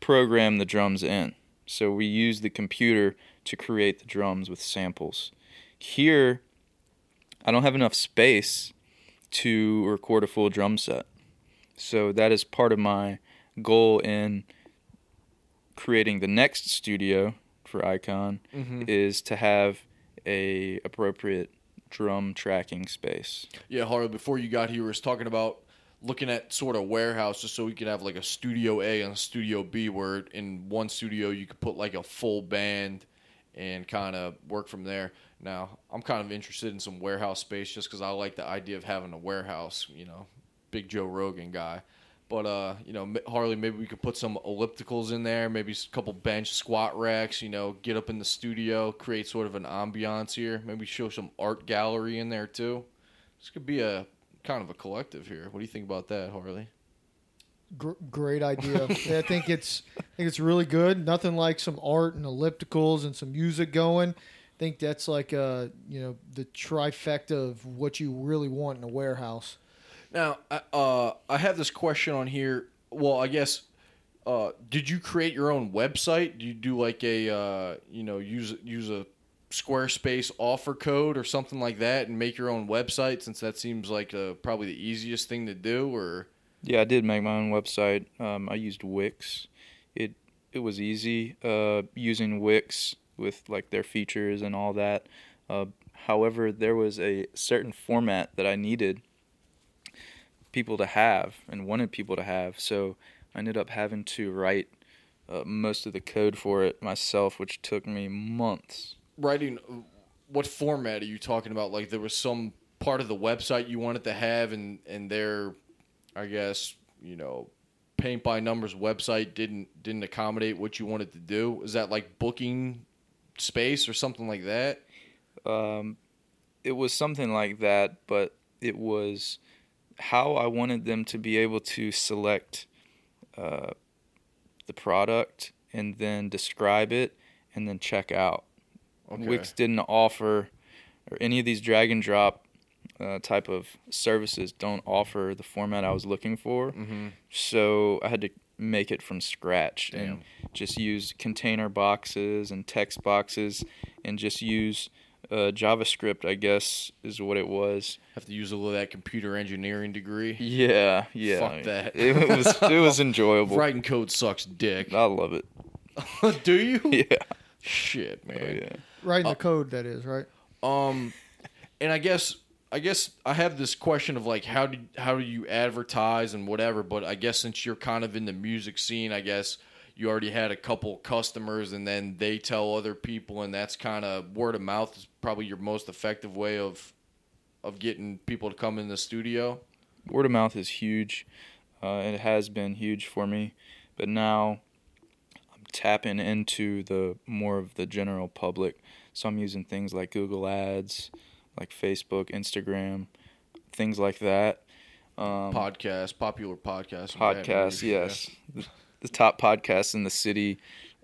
program the drums in, so we use the computer to create the drums with samples. Here, I don't have enough space to record a full drum set. So that is part of my goal in creating the next studio for Icon mm-hmm. is to have a appropriate drum tracking space. Yeah, Harley. Before you got here, we was talking about looking at sort of warehouses so we could have like a studio A and a studio B, where in one studio you could put like a full band and kind of work from there. Now, I'm kind of interested in some warehouse space just because I like the idea of having a warehouse. You know, big Joe Rogan guy. But uh, you know, Harley, maybe we could put some ellipticals in there, maybe a couple bench squat racks. You know, get up in the studio, create sort of an ambiance here. Maybe show some art gallery in there too. This could be a kind of a collective here. What do you think about that, Harley? Gr- great idea. I think it's I think it's really good. Nothing like some art and ellipticals and some music going. I think that's like uh you know the trifecta of what you really want in a warehouse. Now, I- uh, I have this question on here. Well, I guess, uh, did you create your own website? Do you do like a, uh, you know, use use a Squarespace offer code or something like that, and make your own website? Since that seems like uh, probably the easiest thing to do. Or Yeah, I did make my own website. Um, I used Wix. It it was easy uh, using Wix with like their features and all that. Uh, however, there was a certain format that I needed people to have and wanted people to have, so I ended up having to write uh, most of the code for it myself, which took me months. writing, what format are you talking about? Like there was some part of the website you wanted to have, and and their, I guess, you know. Paint by numbers website didn't didn't accommodate what you wanted to do. Is that like booking space or something like that? Um, it was something like that, but it was how I wanted them to be able to select uh, the product and then describe it and then check out. Okay. Wix didn't offer, or any of these drag and drop uh, type of services don't offer the format I was looking for. Mm-hmm. So I had to make it from scratch Damn. and just use container boxes and text boxes and just use uh, JavaScript, I guess, is what it was. Have to use a little of that computer engineering degree. Yeah, yeah. Fuck that. It was it was enjoyable. Writing code sucks dick. I love it. Do you? Yeah. Shit, man. Oh, yeah. Writing Uh, the code that is right. Um, and I guess I guess I have this question of like how do how do you advertise and whatever. But I guess since you're kind of in the music scene, I guess you already had a couple customers, and then they tell other people, and that's kind of word of mouth is probably your most effective way of of getting people to come in the studio. Word of mouth is huge. Uh, it has been huge for me, but now I'm tapping into the more of the general public. So I'm using things like Google Ads, like Facebook, Instagram, things like that. Um, podcast, popular podcast, podcasts, Rouge, yeah. yes, the, the top podcasts in the city.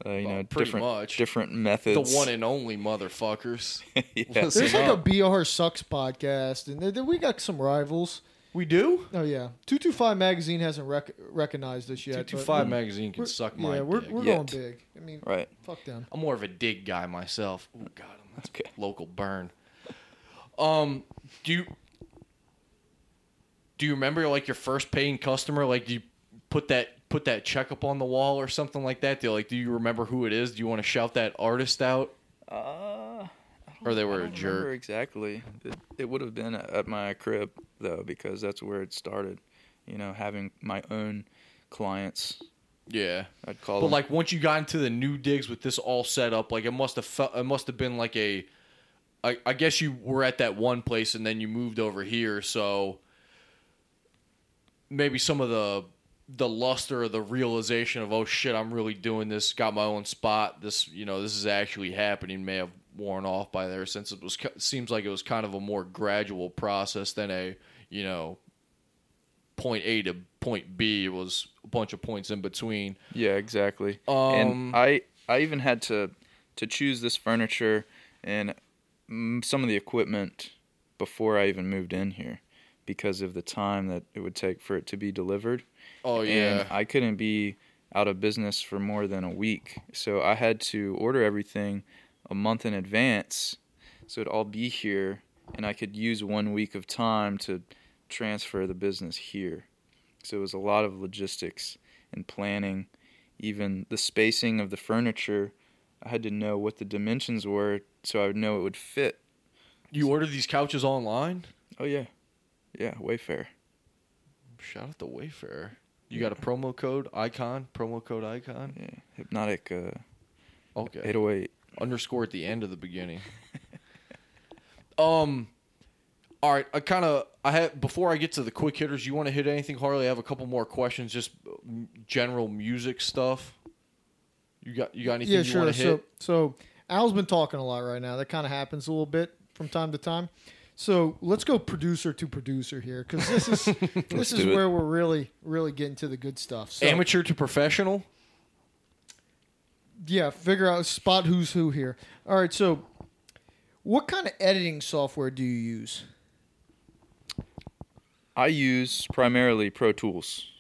Uh, you Well, know, pretty different much. different methods. The one and only motherfuckers. yeah. Listen There's like up. a BR Sucks podcast, and th- th- we got some rivals. We do. Oh yeah, two two five magazine hasn't rec- recognized us yet. Two two but five we're- magazine can suck my Yeah, we're dick. we're Yet. going big. I mean, Right. fuck them. I'm more of a dig guy myself. Oh God, I'm that's Okay. local burn. Um, do you do you remember like your first paying customer? Like, do you put that put that check up on the wall or something like that? Do like, do you remember who it is? Do you want to shout that artist out? Uh, Or they were I a jerk? remember exactly. It, it would have been at my crib though, because that's where it started. You know, having my own clients. Yeah, I'd call but them. like once you got into the new digs with this all set up, like it must have felt it must have been like a. I, I guess you were at that one place and then you moved over here, so maybe some of the the luster or the realization of oh shit, I'm really doing this, got my own spot. This you know this is actually happening may have worn off by there since it was seems like it was kind of a more gradual process than a you know point A to point B. It was a bunch of points in between. Yeah, exactly. Um, and I I even had to to choose this furniture and mm, some of the equipment before I even moved in here because of the time that it would take for it to be delivered. Oh yeah. And I couldn't be out of business for more than a week. So I had to order everything a month in advance so it'd all be here and I could use one week of time to transfer the business here. So it was a lot of logistics and planning, even the spacing of the furniture. I had to know what the dimensions were so I would know it would fit You order these couches online? Oh yeah, yeah, Wayfair. Shout out to Wayfair. You got a promo code icon, promo code icon. Yeah, hypnotic uh, Okay. 808. underscore at the end of the beginning. um, all right. I kind of I had before I get to the quick hitters. You want to hit anything, Harley? I have a couple more questions, just mm, general music stuff. You got you got anything yeah, you sure. want to So, hit? so Al's been talking a lot right now. That kind of happens a little bit from time to time. So let's go producer to producer here because this is this is do it. where we're really really getting to the good stuff. So, Amateur to professional. yeah, figure out spot who's who here. All right, so what kind of editing software do you use? I use primarily Pro Tools.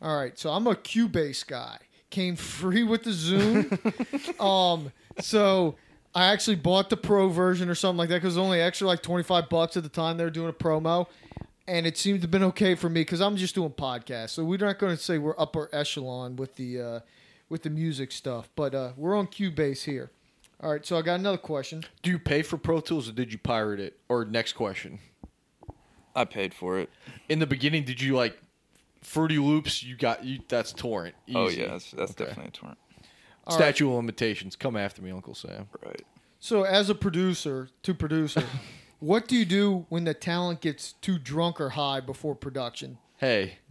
All right, so I'm a Cubase guy. Came free with the Zoom. um, so I actually bought the Pro version or something like that because it was only extra like 25 bucks at the time they were doing a promo, and it seemed to have been okay for me because I'm just doing podcasts. So we're not going to say we're upper echelon with the uh, with the music stuff, but uh, we're on Cubase here. All right, so I got another question. Do you pay for Pro Tools or did you pirate it? Or next question. I paid for it. In the beginning, did you like Fruity Loops? You got you. That's torrent. Oh yeah, that's, that's Okay. definitely a torrent. All right. Statue of limitations. Come after me, Uncle Sam. Right. So as a producer to producer, what do you do when the talent gets too drunk or high before production? Hey,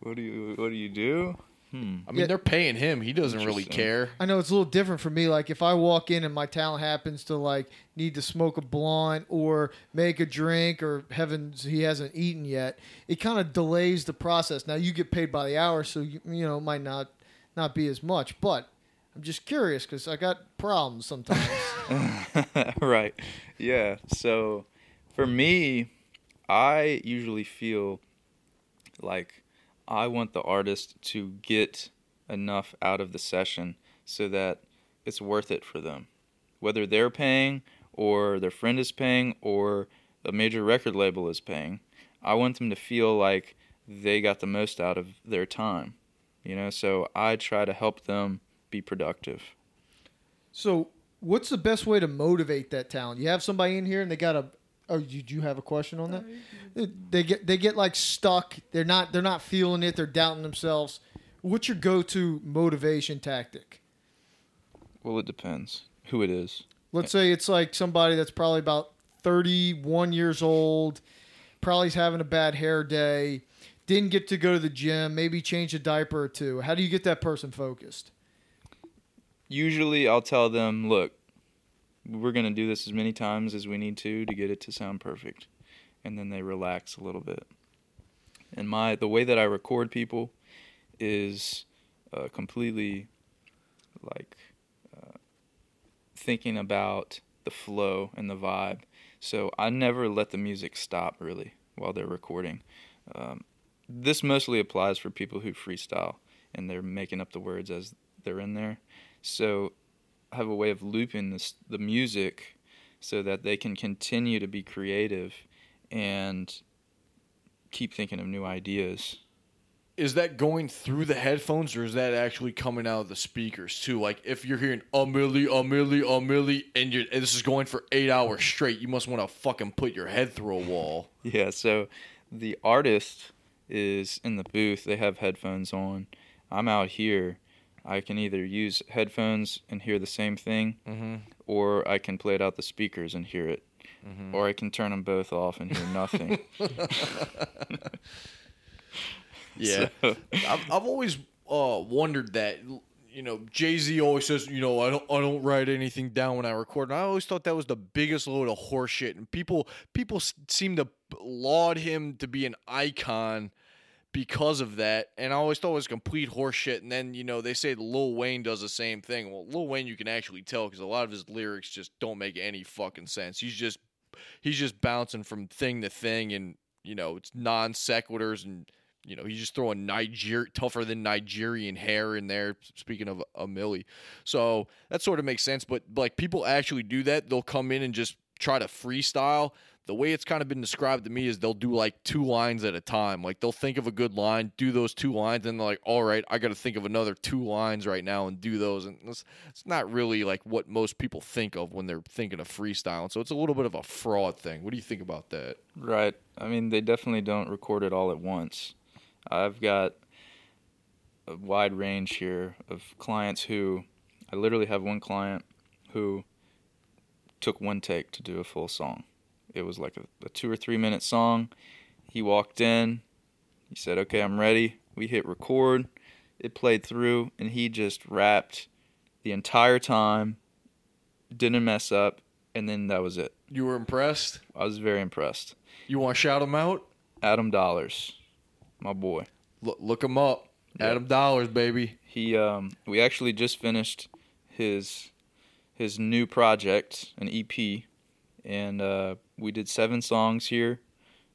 What do you What do you do? Hmm. I mean Yeah. they're paying him. He doesn't really Interesting. care. I know it's a little different for me. Like if I walk in and my talent happens to like need to smoke a blunt or make a drink or heavens he hasn't eaten yet, it kind of delays the process. Now you get paid by the hour, so you, you know it might not not be as much. But I'm just curious because I got problems sometimes. right. Yeah. So for me, I usually feel like I want the artist to get enough out of the session so that it's worth it for them. Whether they're paying or their friend is paying or a major record label is paying, I want them to feel like they got the most out of their time. You know, so I try to help them be productive. so what's the best way to motivate that talent? You have somebody in here and they got a. Oh, did you have a question on that? They get they get like stuck. They're not they're not feeling it. They're doubting themselves. What's your go-to motivation tactic? Well, it depends who it is. Let's say it's like somebody that's probably about 31 years old, probably is having a bad hair day, didn't get to go to the gym, maybe change a diaper or two. How do you get that person focused? usually I'll tell them, look, we're going to do this as many times as we need to to get it to sound perfect. And then they relax a little bit. And my the way that I record people is uh, completely like uh, thinking about the flow and the vibe. So I never let the music stop really while they're recording. Um, this mostly applies for people who freestyle and they're making up the words as they're in there. So I have a way of looping this, the music so that they can continue to be creative and keep thinking of new ideas. Is that going through the headphones or is that actually coming out of the speakers too? Like if you're hearing a milli, a milli, a milli, and, you're, and this is going for eight hours straight, you must want to fucking put your head through a wall. Yeah, so the artist is in the booth, they have headphones on. I'm out here. I can either use headphones and hear the same thing, Mm-hmm. or I can play it out the speakers and hear it. Or I can turn them both off and hear nothing. Yeah, So- I've, I've always uh, wondered that. You know, Jay Z always says, you know, I don't, I don't write anything down when I record, and I always thought that was the biggest load of horseshit. And people, people seem to laud him to be an icon because of that, and I always thought it was complete horseshit. And then, you know, they say Lil Wayne does the same thing. Well, Lil Wayne, you can actually tell because a lot of his lyrics just don't make any fucking sense. He's just, he's just bouncing from thing to thing, and you know, it's non sequiturs and you know, he's just throwing Niger tougher than Nigerian hair in there. Speaking of a milli, so that sort of makes sense. But like people actually do that, they'll come in and just try to freestyle. the way it's kind of been described to me is they'll do like two lines at a time. Like they'll think of a good line, do those two lines, and they're like, all right, I got to think of another two lines right now and do those. And it's, it's not really like what most people think of when they're thinking of freestyle. So it's a little bit of a fraud thing. What do you think about that? Right. I mean, they definitely don't record it all at once. I've got a wide range here of clients who I literally have one client who took one take to do a full song. It was like a, a two or three minute song. He walked in, he said, Okay, I'm ready. We hit record. It played through, and he just rapped the entire time, didn't mess up, and then that was it. You were impressed? I was very impressed. You want to shout him out? Adam Dollars, my boy. Look, look him up. Yeah. Adam Dollars, baby. He um we actually just finished his his new project, an EP, and uh, we did seven songs here.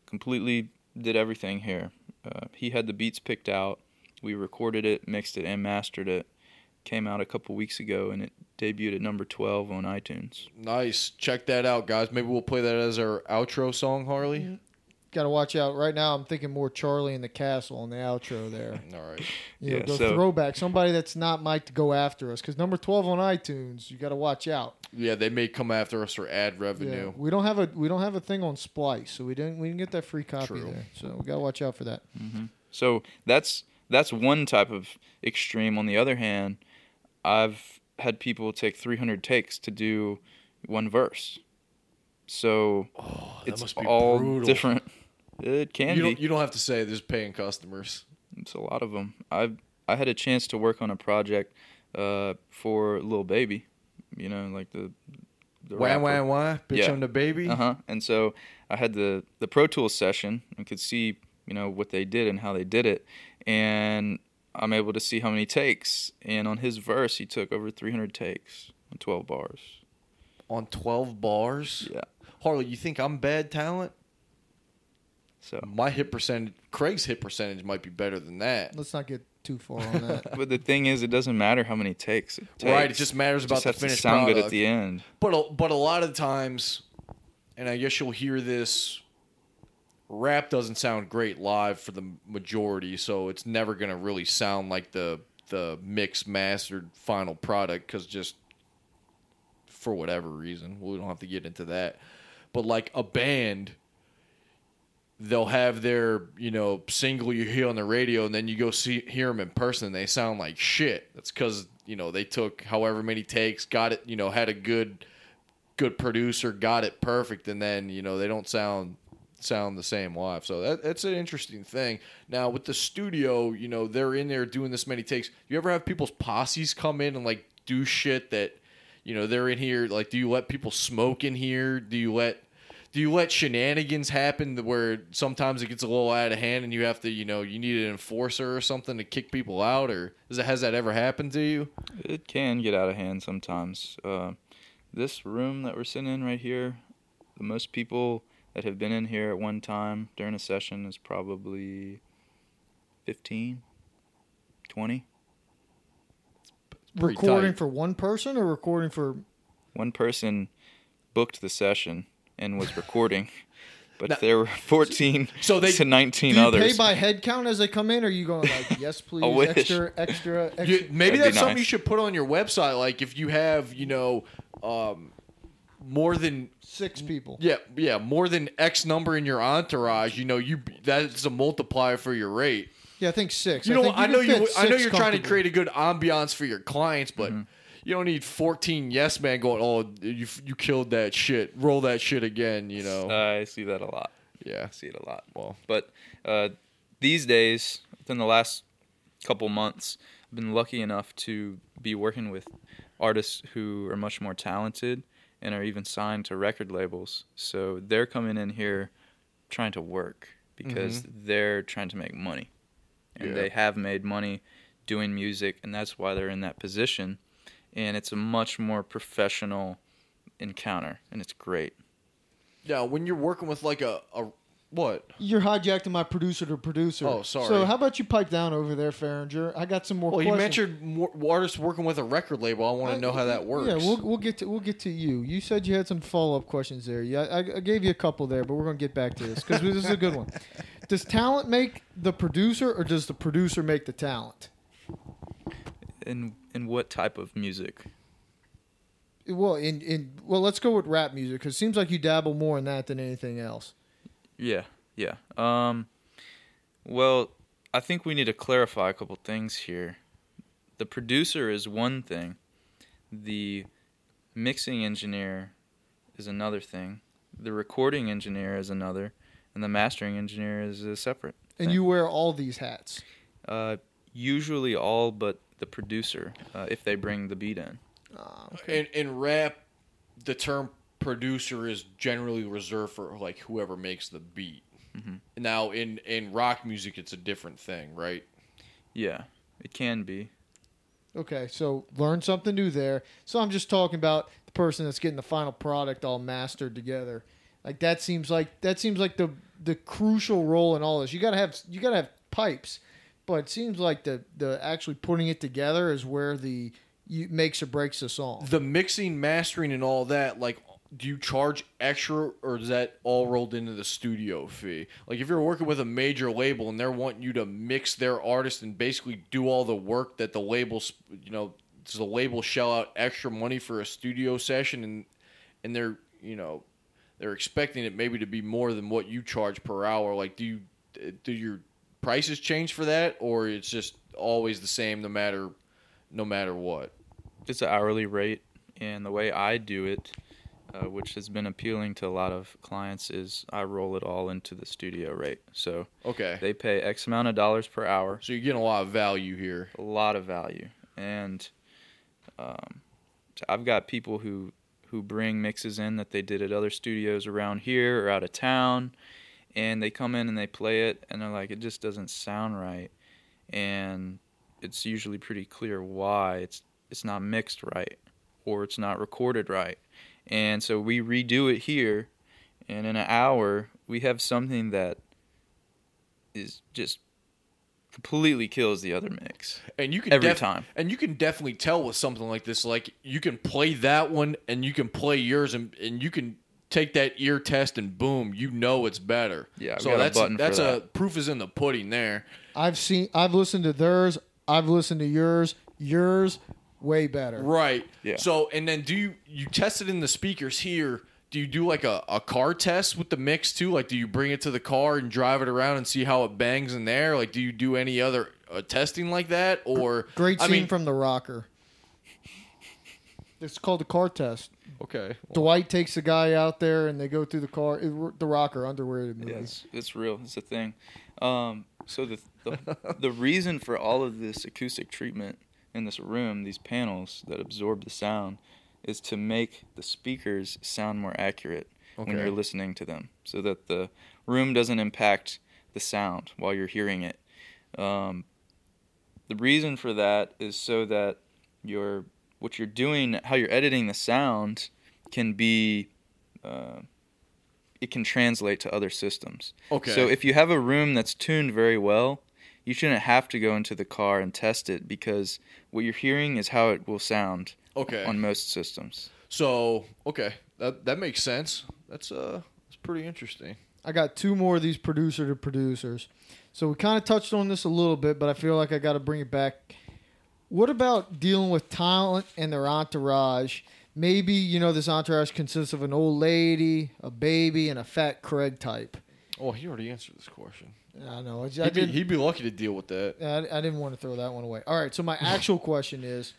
Completely did everything here. Uh, he had the beats picked out. We recorded it, mixed it, and mastered it. Came out a couple weeks ago, and it debuted at number twelve on iTunes. Nice. Check that out, guys. Maybe we'll play that as our outro song, Harley. Got to watch out. Right now, I'm thinking more Charlie in the Castle on the outro there. All right. You know, Yeah, go so- throwback. Somebody that's not Mike to go after us because number 12 on iTunes, you got to watch out. Yeah, they may come after us for ad Yeah, revenue. we don't have a we don't have a thing on Splice, so we didn't we didn't get that free copy True. there. So we got to watch out for that. Mm-hmm. So that's that's one type of extreme. On the other hand, I've had people take 300 takes to do one verse. So Oh, it's must be all brutal. different. It can You be. don't, you don't have to say there's paying customers. It's a lot of them. I I had a chance to work on a project uh, for Lil Baby, you know, like the the Wah, rapper. wah, wah. Bitch, Yeah. I'm the baby. Uh huh. And so I had the the Pro Tools session and could see you know what they did and how they did it, and I'm able to see how many takes. And on his verse, he took over 300 takes on 12 bars. On 12 bars. Yeah. Harley, you think I'm bad talent? So, My hit percentage, Craig's hit percentage might be better than that. Let's not get too far on that. but the thing is, it doesn't matter how many takes it takes. Right, it just matters It about just the has to finished sound good at the end. But a, but a lot of times, and I guess you'll hear this. Rap doesn't sound great live for the majority, so it's never gonna really sound like the the mixed mastered final product because just for whatever reason, we don't have to get into that. But like a band, they'll have their you know single you hear on the radio, and then you go see hear them in person, and they sound like shit. That's because you know they took however many takes, got it, you know, had a good good producer, got it perfect, and then you know they don't sound sound the same live. So that, that's an interesting thing. Now with the studio, you know, they're in there doing this many takes. You ever have people's posses come in and like do shit that you know they're in here? Like, do you let people smoke in here? Do you let do you let shenanigans happen where sometimes it gets a little out of hand and you have to, you know, you need an enforcer or something to kick people out, or is that, has that ever happened to you? It can get out of hand sometimes. Uh, this room that we're sitting in right here, the most people that have been in here at one time during a session is probably 15, 20. Recording tight. for one person or recording for One person booked the session and was recording, but Now- there were 14 So they- to 19 do you others. pay by head count as they come in or are you going like yes please wish. extra extra extra You, maybe That'd that's something nice. you should put on your website. Like if you have, you know, um, more than six people yeah, yeah, more than X number in your entourage, you know, you that's a multiplier for your rate. yeah I think six You know, think I know you. I know you're trying to create a good ambiance for your clients, but Mm-hmm. You don't need 14 yes man going. Oh, you you killed that shit. Roll that shit again. You know. I see that a lot. yeah. I see it a lot. Well, But uh, these days, within the last couple months, I've been lucky enough to be working with artists who are much more talented and are even signed to record labels. So they're coming in here trying to work because they're trying to make money. And Yeah. they have made money doing music, and that's why they're in that position. And it's a much more professional encounter, and it's great. yeah. When you're working with like a, a What? You're hijacking my producer to producer. Oh, sorry. So how about you pipe down over there, Farringer? I got some more. Well, you mentioned more artists working with a record label. I want to know how that works. Yeah, we'll, we'll get to we'll get to you. You said you had some follow up questions there. Yeah, I, I gave you a couple there, but we're gonna get back to this because this is a good one. Does talent make the producer, or does the producer make the talent? In in what type of music? Well, in in well, let's go with rap music because it seems like you dabble more in that than anything else. Yeah, yeah. Um, well, I think we need to clarify a couple things here. The producer is one thing. The mixing engineer is another thing. The recording engineer is another, and the mastering engineer is a separate. And thing. you wear all these hats. Uh, usually all but the producer, uh, if they bring the beat in. Uh, In, in rap, the term producer is generally reserved for like whoever makes the beat. Mhm. Now, in in rock music, it's a different thing, right? Yeah, it can be. Okay, so learn something new there. So I'm just talking about the person that's getting the final product all mastered together. Like that seems like that seems like the the crucial role in all this. You gotta have you gotta have pipes, but it seems like the the actually putting it together is where the you, makes or breaks the song. The mixing, mastering, and all that, like, do you charge extra, or is that all rolled into the studio fee? Like, if you're working with a major label and they're wanting you to mix their artist and basically do all the work that the labels, you know, does the label shell out extra money for a studio session, and and they're, you know, they're expecting it maybe to be more than what you charge per hour. Like, do you do your prices change for that, or it's just always the same no matter no matter what? It's an hourly rate, and the way I do it, uh, which has been appealing to a lot of clients, is I roll it all into the studio rate. So Okay. they pay X amount of dollars per hour, So you're getting a lot of value here. a lot of value, and um, I've got people who who bring mixes in that they did at other studios around here or out of town, and they come in and they play it, and they're like, it just doesn't sound right, and it's usually pretty clear why it's it's not mixed right or it's not recorded right, and so we redo it here, and in an hour we have something that is just completely kills the other mix And you can every def- time. And you can definitely tell with something like this. Like you can play that one and you can play yours and, and you can take that ear test and boom, you know it's better. Yeah, so got a that's button that's a that. proof is in the pudding there. I've seen I've listened to theirs, I've listened to yours, yours way better. Right. Yeah. So and then do you you test it in the speakers here? Do you do like a, a car test with the mix too? Like do you bring it to the car and drive it around and see how it bangs in there? Like do you do any other uh, testing like that or Great I mean, from The Rocker. It's called the car test. Okay. Dwight takes the guy out there, and they go through the car. it- the Rocker underwear movie. Yeah, it's, it's real. It's a thing. Um, so the, the the reason for all of this acoustic treatment in this room, these panels that absorb the sound, is to make the speakers sound more accurate when you're listening to them, so that the room doesn't impact the sound while you're hearing it. Um, the reason for that is so that your what you're doing, how you're editing the sound, can be uh, it can translate to other systems. Okay. So if you have a room that's tuned very well, you shouldn't have to go into the car and test it because what you're hearing is how it will sound Okay. on most systems. So okay, that that makes sense. That's uh, that's pretty interesting. I got two more of these producer to producers. So we kind of touched on this a little bit, but I feel like I got to bring it back. What about dealing with talent and their entourage? Maybe you know this entourage consists of an old lady, a baby, and a fat Craig type. Oh, he already answered this question. I know. I, I He'd be, he'd be lucky to deal with that. I, I didn't want to throw that one away. All right, so my actual question is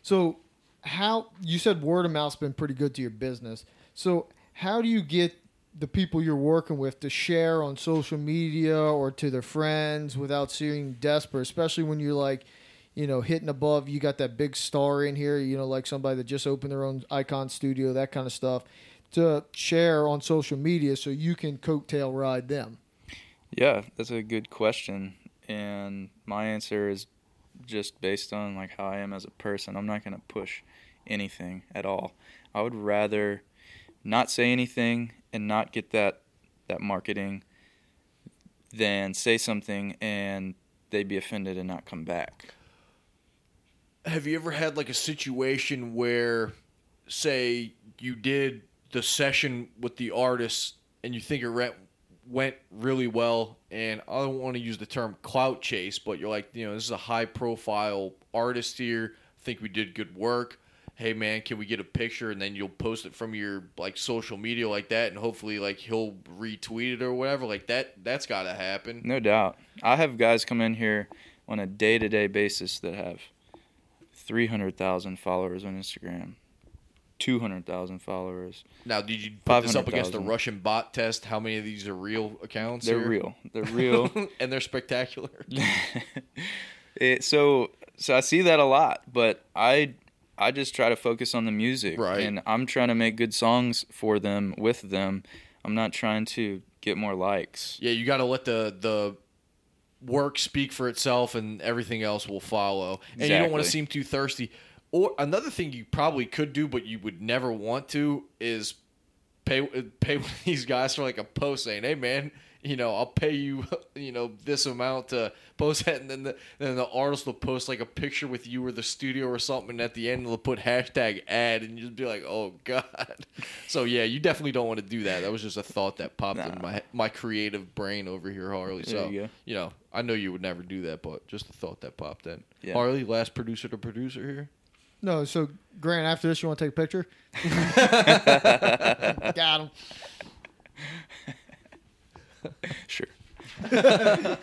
so how you said word of mouth's been pretty good to your business. So how do you get the people you're working with to share on social media or to their friends without seeming desperate, especially when you're like, you know, hitting above, you got that big star in here, you know, like somebody that just opened their own icon studio, that kind of stuff, to share on social media so you can coattail ride them. Yeah, that's a good question, and my answer is just based on like how I am as a person. I'm not going to push anything at all. I would rather not say anything and not get that that marketing than say something and they'd be offended and not come back. Have you ever had like a situation where, say, you did the session with the artist and you think it went went really well, and I don't want to use the term clout chase, but you're like, you know, this is a high profile artist here. I think we did good work. Hey man, can we get a picture? And then you'll post it from your like social media like that, and hopefully like he'll retweet it or whatever. Like that, that's got to happen. No doubt. I have guys come in here on a day to day basis that have 300,000 followers on Instagram, 200,000 followers. Now, did you put this up against the 500,000. Russian bot test? How many of these are real accounts? They're real. They're real. and they're spectacular. it, so so I see that a lot, but I I just try to focus on the music, Right. And I'm trying to make good songs for them with them. I'm not trying to get more likes. Yeah, you got to let the the work speak for itself, and everything else will follow. And you don't want to seem too thirsty. Or another thing you probably could do, but you would never want to, is pay uh, pay these guys for like a post saying, "Hey, man." You know, I'll pay you, you know, this amount to post that, and then the then the artist will post like a picture with you or the studio or something, and at the end they'll put hashtag ad, and you just be like, oh god. So yeah, you definitely don't want to do that. That was just a thought that popped in my my creative brain over here, Harley. So you you know, I know you would never do that, but just a thought that popped in. Yeah. Harley, last producer to producer here. No, so Grant, after this, you want to take a picture? Got him. Sure.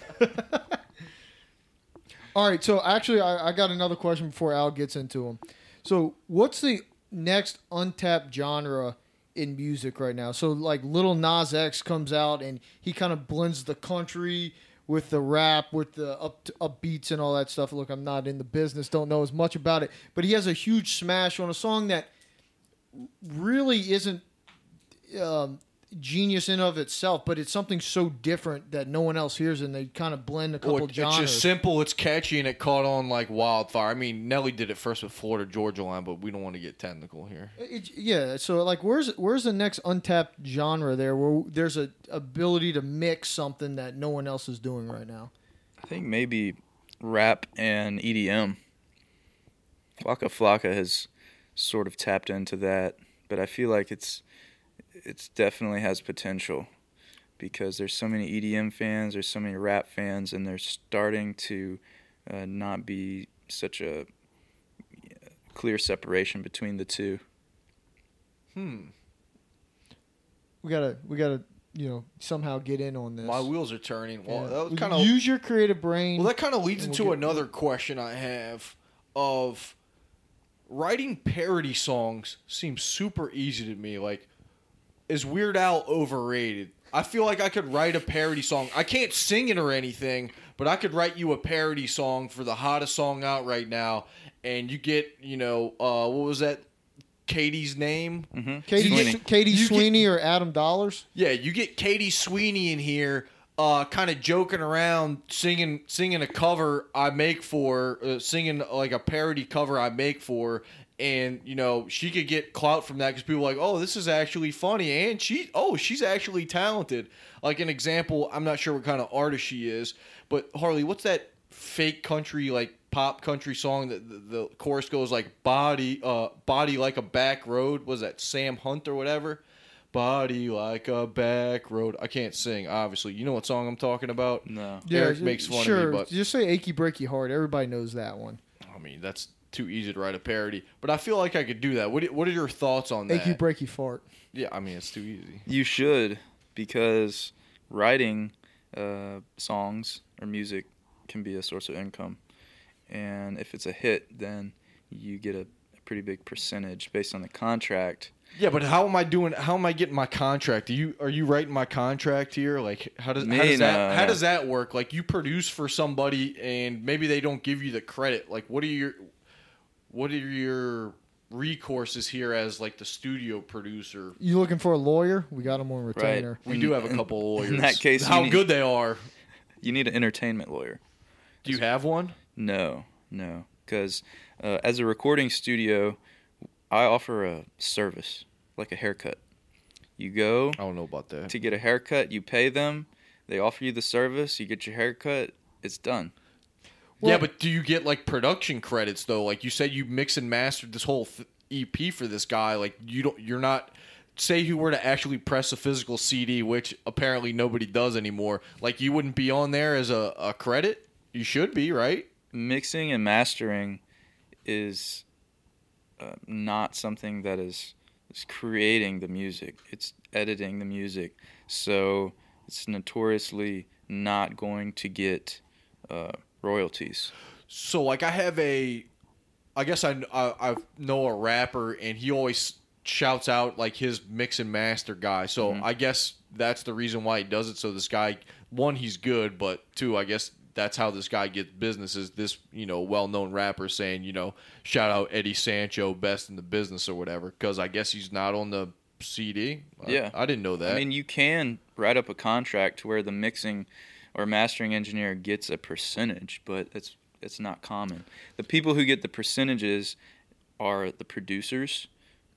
All right, so actually, I, I got another question before Al gets into them. So, what's the next untapped genre in music right now? So, like, Little Nas X comes out and he kind of blends the country with the rap, with the up up beats and all that stuff. Look, I'm not in the business, don't know as much about it, but he has a huge smash on a song that really isn't um, genius in of itself, but it's something so different that no one else hears, and they kind of blend a couple Well, it's genres. just simple, it's catchy, and it caught on like wildfire. I mean, Nelly did it first with Florida Georgia Line, but we don't want to get technical here. It, yeah, so like, where's where's the next untapped genre there where there's a ability to mix something that no one else is doing right now? I think maybe rap and EDM. Flocka Flocka has sort of tapped into that, but I feel like it's it's definitely has potential because there's so many EDM fans, there's so many rap fans, and they're starting to uh, not be such a clear separation between the two. Hmm. We gotta we gotta you know somehow get in on this. My wheels are turning. Well, Yeah. that was kind of use your creative brain. Well, that kind of leads into we'll get- another question I have of writing parody songs seems super easy to me. Like, is Weird Al overrated? I feel like I could write a parody song. I can't sing it or anything, but I could write you a parody song for the hottest song out right now, and you get, you know, uh, what was that? Katie's name. Mm-hmm. Katie Sweeney. Katie You get- or Adam Dollars. Yeah, you get Katie Sweeney in here, uh, kind of joking around, singing singing a cover I make for, uh, singing like a parody cover I make for, and you know she could get clout from that because people are like, oh, this is actually funny, and she, oh, she's actually talented. Like an example, I'm not sure what kind of artist she is, but Harley, what's that fake country like pop country song that the, the chorus goes like body, uh, body like a back road? Was that Sam Hunt or whatever? Body like a back road. I can't sing, obviously. You know what song I'm talking about? No. Eric makes fun of me, sure. but- just say "Achy Breaky Heart." Everybody knows that one. I mean, that's too easy to write a parody. But I feel like I could do that. What, what are your thoughts on that? "Achy Breaky Fart." yeah, I mean, it's too easy. You should because writing uh, songs or music can be a source of income, and if it's a hit, then you get a, a pretty big percentage based on the contract. Yeah, but how am I doing? How am I getting my contract? Are you are you writing my contract here? Like how does how Me, does that how no. does that work? Like you produce for somebody and maybe they don't give you the credit. Like what are your what are your recourses here as like the studio producer? You looking for a lawyer? We got him on retainer. We In- do have a couple of lawyers. in that case, how need- good they are. You need an entertainment lawyer. Do you have one? No, no, because uh, as a recording studio, I offer a service like a haircut. You go I don't know about that. to get a haircut, you pay them, they offer you the service, you get your haircut, it's done. Yeah, but do you get like production credits though? Like you said, you mix and mastered this whole th- EP for this guy. Like you don't, you're not. Say you were to actually press a physical CD, which apparently nobody does anymore. Like you wouldn't be on there as a, a credit. You should be, right? Mixing and mastering is uh, not something that is, is creating the music, it's editing the music. So it's notoriously not going to get uh, royalties. So like I have a, I guess I, I I know a rapper and he always shouts out like his mix and master guy. So mm-hmm. I guess that's the reason why he does it. So this guy, one, he's good, but two, I guess that's how this guy gets business. Is this you know well known rapper saying you know shout out Eddie Sancho, best in the business or whatever? Because I guess he's not on the CD. I- Yeah. I, didn't know that. I mean, you can write up a contract to where the mixing or mastering engineer gets a percentage, but it's it's not common. The people who get the percentages are the producers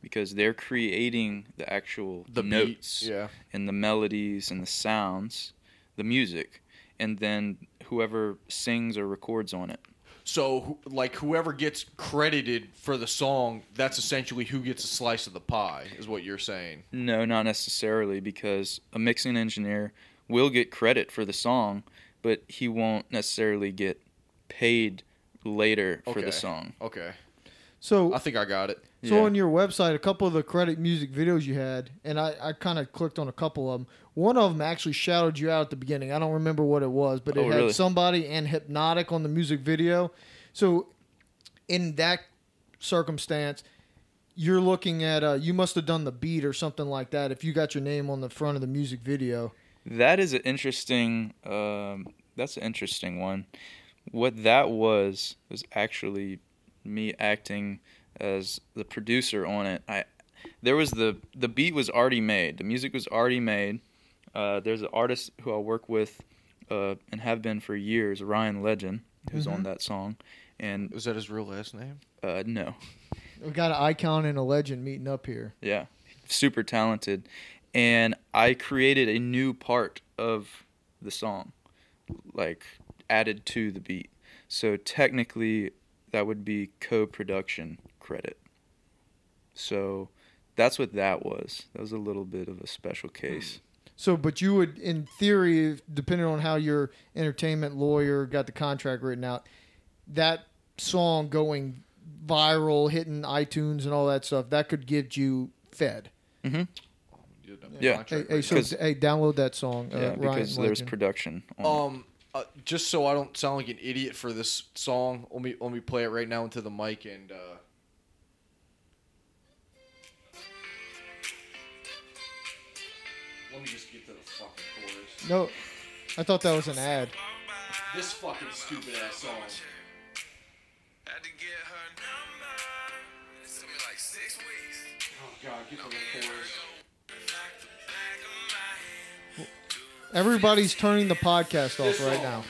because they're creating the actual the notes beats, yeah. and the melodies and the sounds, the music, and then whoever sings or records on it. So, like, whoever gets credited for the song, that's essentially who gets a slice of the pie, is what you're saying. No, not necessarily, because a mixing engineer will get credit for the song, but he won't necessarily get paid later for the song. Okay, So I think I got it. So Yeah. on your website, a couple of the credit music videos you had, and I, I kind of clicked on a couple of them. One of them actually shouted you out at the beginning. I don't remember what it was, but it Oh, had really? somebody and hypnotic on the music video. So in that circumstance, you're looking at uh, you must have done the beat or something like that if you got your name on the front of the music video. That is an interesting. Um, that's an interesting one. What that was was actually me acting as the producer on it. I there was the the beat was already made. The music was already made. Uh, there's an artist who I work with uh, and have been for years, Ryan Legend, who's on that song. And was that his real last name? uh, no, We got an icon and a legend meeting up here. Yeah, super talented. And I created a new part of the song, like added to the beat. So technically, that would be co production credit. So that's what that was. That was a little bit of a special hmm. case. So, but you would, in theory, depending on how your entertainment lawyer got the contract written out, that song going viral, hitting iTunes and all that stuff, that could get you fed. Mm-hmm. Yeah. Hey, hey, so 'Cause- hey, download that song. Uh, yeah, Ryan because there's Legend. production. On it. Um, uh, just so I don't sound like an idiot for this song, let me let me play it right now into the mic and. uh Let me just get to the fucking chorus. no, I thought that was an ad. This fucking stupid ass song. Had to get her number. It took me like six weeks. Oh god, get to the chorus. Everybody's turning the podcast off This right song. now.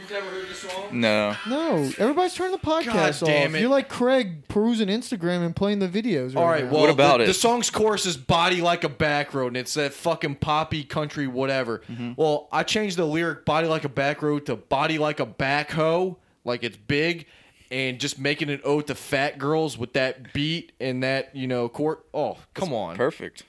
You've never heard this song? no. No, everybody's turning the podcast God damn off. it. You're like Craig perusing Instagram and playing the videos. Right All right, now. well, What about the, it? The song's chorus is "Body Like a Back Road," and it's that fucking poppy country whatever. Mm-hmm. Well, I changed the lyric "Body Like a Back Road" to "Body Like a Backhoe," like it's big, and just making an ode to fat girls with that beat and that you know court. Oh, come on! Perfect.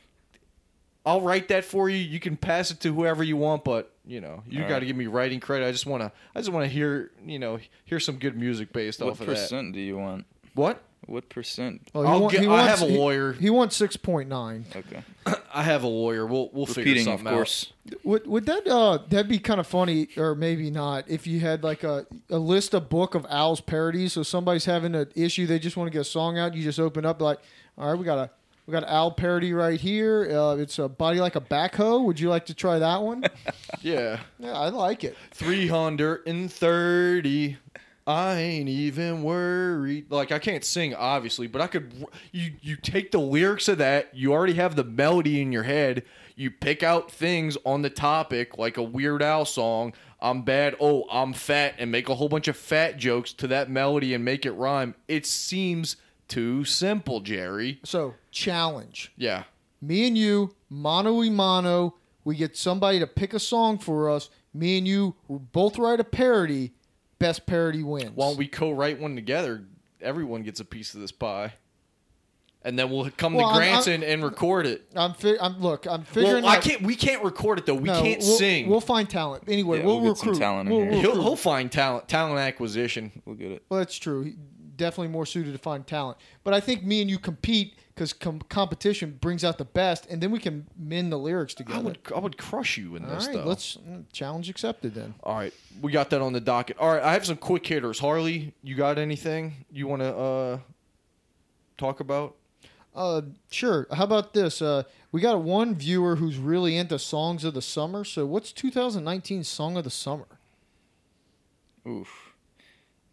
I'll write that for you. You can pass it to whoever you want, but you know you All got to right. give me writing credit. I just want to. I just want to hear you know hear some good music based What off of that. What percent do you want? What? What percent? Oh, I'll wa- get- he I have a he- lawyer. He, wants six point nine. Okay. I have a lawyer. We'll we'll figure Repeating, something of course. Would would that uh that'd be kind of funny or maybe not if you had like a, a list a book of Al's parodies. So somebody's having an issue, they just want to get a song out. You just open up like, all right, we got a we got Al parody right here. Uh, it's a body like a backhoe. Would you like to try that one? Yeah. yeah, I like it. 330. I ain't even worried. Like I can't sing obviously, but I could you you take the lyrics of that, you already have the melody in your head. You pick out things on the topic like a Weird Al song, I'm bad, oh, I'm fat and make a whole bunch of fat jokes to that melody and make it rhyme. It seems too simple, Jerry. So challenge. Yeah. Me and you, mano y mano. We get somebody to pick a song for us. Me and you, we both write a parody. Best parody wins. Why don't we co-write one together? Everyone gets a piece of this pie, and then we'll come Well, to I'm- Granson and record it. I'm, fi- I'm look. I'm figuring. Well, I out- can't. We can't record it though. We no, can't we'll, sing. We'll find talent anyway. Yeah, we'll, we'll get some recruit. talent We'll- here. he'll, he'll find talent, talent acquisition. We'll get it. Well, that's true. He, definitely more suited to find talent. But I think me and you compete because com- competition brings out the best, and then we can mend the lyrics together. I together. would, I would crush you in All this right, though. let's mm, challenge accepted then. All right, we got that on the docket. All right, I have some quick hitters. Harley, you got anything you want to uh, talk about? Uh, sure. How about this? Uh, we got one viewer who's really into songs of the summer. So, what's 2019 song of the summer? Oof.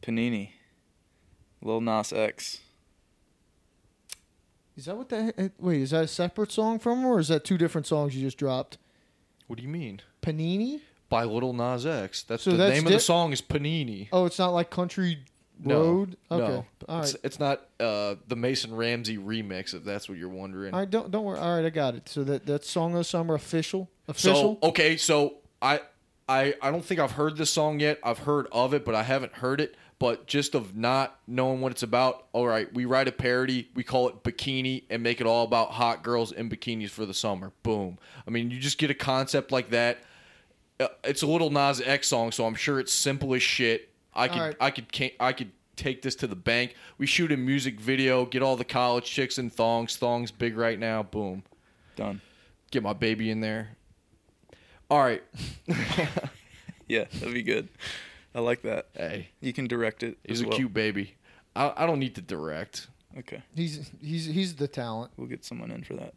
Panini. Lil Nas X. Is that what that? Wait, is that a separate song from him, or is that two different songs you just dropped? What do you mean? Panini? By Little Nas X. That's So the that's name of the song is Panini. Oh, it's not like Country No, Road. Okay, No, all right. it's, it's not uh, the Mason Ramsey remix. If that's what you're wondering. All right, don't don't worry. All right, I got it. So that that song of the summer official official. So okay, so I I I don't think I've heard this song yet. I've heard of it, but I haven't heard it. But just of not knowing what it's about, all right, we write a parody, we call it Bikini, and make it all about hot girls in bikinis for the summer. Boom. I mean, you just get a concept like that. Uh, It's a little Nas X song, so I'm sure it's simple as shit. I could right. I could I could take this to the bank. We shoot a music video, get all the college chicks in thongs. Thongs big right now. Boom Done. get my baby in there. All right. Yeah, that'd be good. I like that. Hey, You can direct it. he's as a well. cute baby. I, I don't need to direct. Okay. he's he's he's the talent. We'll get someone in for that.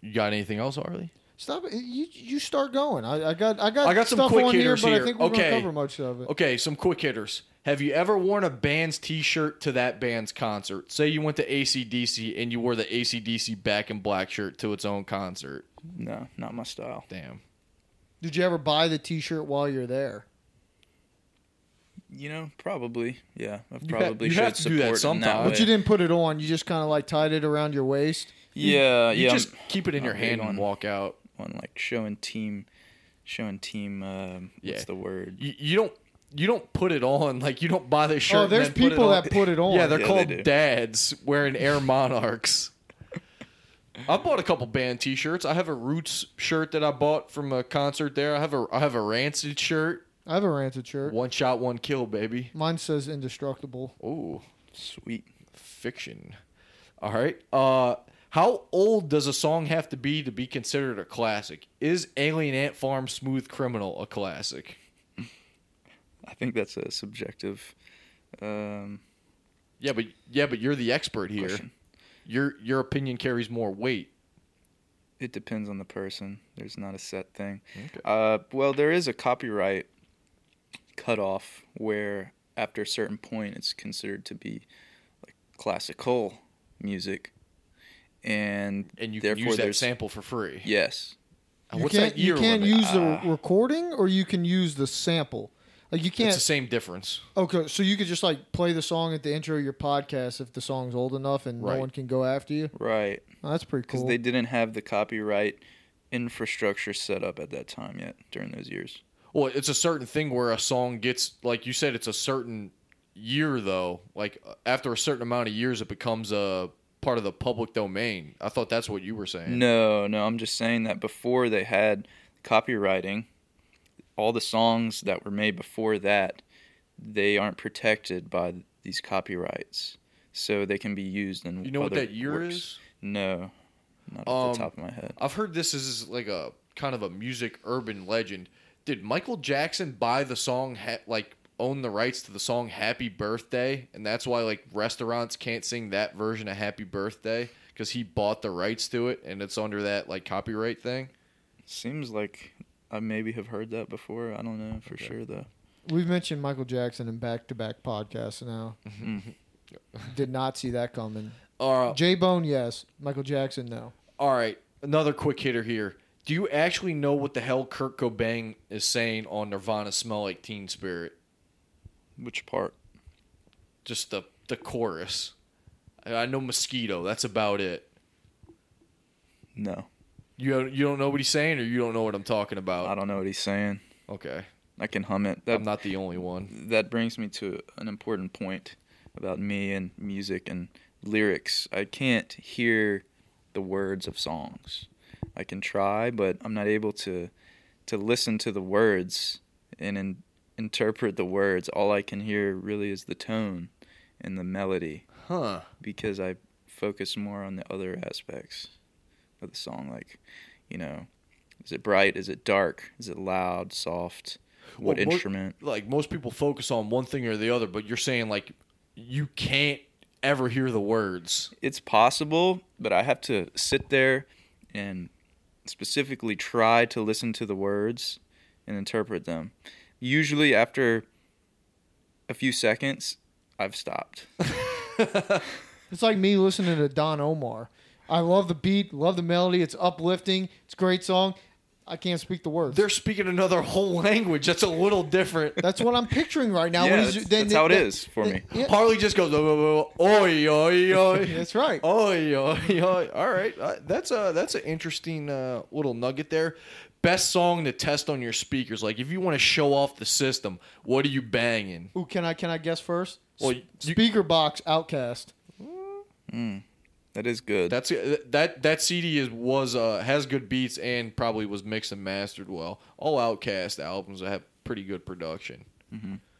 You got anything else, Harley? Stop it. You you start going. I, I got I got I got some stuff quick on hitters here, but here. I think we're Okay. gonna cover much of it. Okay, some quick hitters. Have you ever worn a band's T-shirt to that band's concert? Say you went to ACDC and you wore the ACDC Back in Black shirt to its own concert. No, not my style. Damn. Did you ever buy the T-shirt while you're there? You know, probably. Yeah, I've You ha- probably you should have to do that support in sometime. But you didn't put it on. You just kind of like tied it around your waist. Yeah, You yeah. just I'm keep it in not your hand big and walk out. on like showing team, showing team. Um, Yeah. What's the word? You, you don't you don't put it on like you don't buy the shirt. Oh, there's then put people on. that put it on. Yeah, they're Yeah, called they dads wearing Air Monarchs. I bought a couple band T-shirts. I have a Roots shirt that I bought from a concert there. I have a I have a Rancid shirt. I have a ranted shirt. One shot, one kill, baby. Mine says indestructible. Ooh, Sweet. fiction. All right. Uh, how old does a song have to be to be considered a classic? Is Alien Ant Farm Smooth Criminal a classic? I think that's a subjective um, Yeah, but yeah, but you're the expert here. question. Your your opinion carries more weight. It depends on the person. There's not a set thing. Okay. Uh, well, there is a copyright cutoff where after a certain point it's considered to be like classical music, and And you can use that sample for free. yes, Uh, You What's can't, that year you can't limit? use the Ah. recording or you can use the sample. Like you can't. It's the same difference. Okay, so you could just like play the song at the intro of your podcast if the song's old enough and Right. no one can go after you. right, Oh, that's pretty cool because they didn't have the copyright infrastructure set up at that time yet during those years. Well, it's a certain thing where a song gets, like you said, it's a certain year though. Like uh, after a certain amount of years, it becomes a part of the public domain. I thought that's what you were saying. No, no, I'm just saying that before they had copywriting, all the songs that were made before that, they aren't protected by these copyrights, so they can be used in. You know what that year works. is? No, not Um, off the top of my head. I've heard this is like a kind of a music urban legend. Did Michael Jackson buy the song ha- like own the rights to the song Happy Birthday and that's why like restaurants can't sing that version of Happy Birthday cuz he bought the rights to it and it's under that like copyright thing? Seems like I maybe have heard that before. I don't know for Okay. sure though. We've mentioned Michael Jackson in back-to-back podcasts now. Mm-hmm. Did not see that coming. Uh, J Bone, yes. Michael Jackson, no. all right, another quick hitter here. Do you actually know what the hell Kurt Cobain is saying on Nirvana Smell Like Teen Spirit? Which part? Just the the chorus. I know mosquito, that's about it. No, You don't, you don't know what he's saying, or you don't know what I'm talking about. I don't know what he's saying. Okay, I can hum it. That I'm not the only one. that brings me to an important point about me and music and lyrics. I can't hear the words of songs. I can try, but I'm not able to to listen to the words and in, interpret the words. All I can hear really is the tone and the melody Huh? because I focus more on the other aspects of the song like, you know, is it bright, is it dark, is it loud, soft, what Well, instrument? Like most people focus on one thing or the other, but you're saying like you can't ever hear the words. it's possible, but I have to sit there and specifically try to listen to the words and interpret them. Usually, after a few seconds, I've stopped. It's like me listening to Don Omar. I love the beat, love the melody. It's uplifting. It's a great song. I can't speak the words. They're speaking another whole language. That's a little different. That's what I'm picturing right now. yeah, when he's- that's, then- how it then- is for me. Yeah, Harley just goes "Oh, oh, oh, oi oi oi. that's right. Oi, oi, oi. All right, uh, that's a that's an interesting uh, little nugget there. Best song to test on your speakers. Like if you want to show off the system, what are you banging? Ooh, can I can I guess first? Well, S- you- speaker box OutKast. That is good. That's uh, that that CD is was uh, has good beats and probably was mixed and mastered well. All OutKast albums have pretty good production.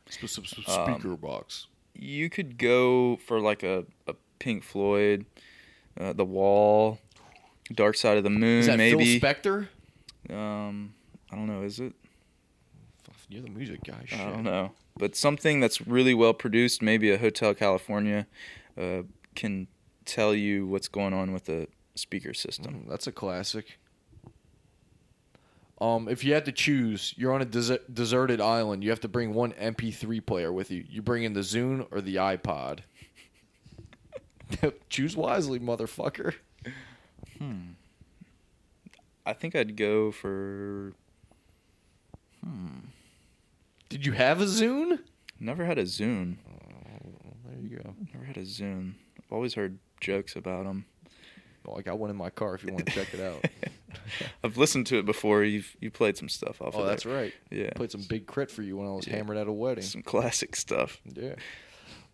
Sp- sp- sp- speaker box. you could go for like a, a Pink Floyd, uh, The Wall, Dark Side of the Moon, Is that maybe. Phil Spector? um, I don't know. Is it? You're the music guy. Shit. I don't know, but something that's really well produced, maybe a Hotel California, uh, can tell you what's going on with the speaker system. Mm, That's a classic. Um, if you had to choose, you're on a des- deserted island. You have to bring one MP3 player with you. You bring in the Zune or the iPod. choose wisely, motherfucker. Hmm. I think I'd go for. Hmm. Did you have a Zune? Never had a Zune. There you go. Never had a Zune. I've always heard jokes about them. Well, I got one in my car if you want to check it out. I've listened to it before. You've you played some stuff off oh, of that's there. right. Yeah. Played some Big K.R.I.T. for you when I was Yeah. hammered at a wedding. Some classic stuff. Yeah.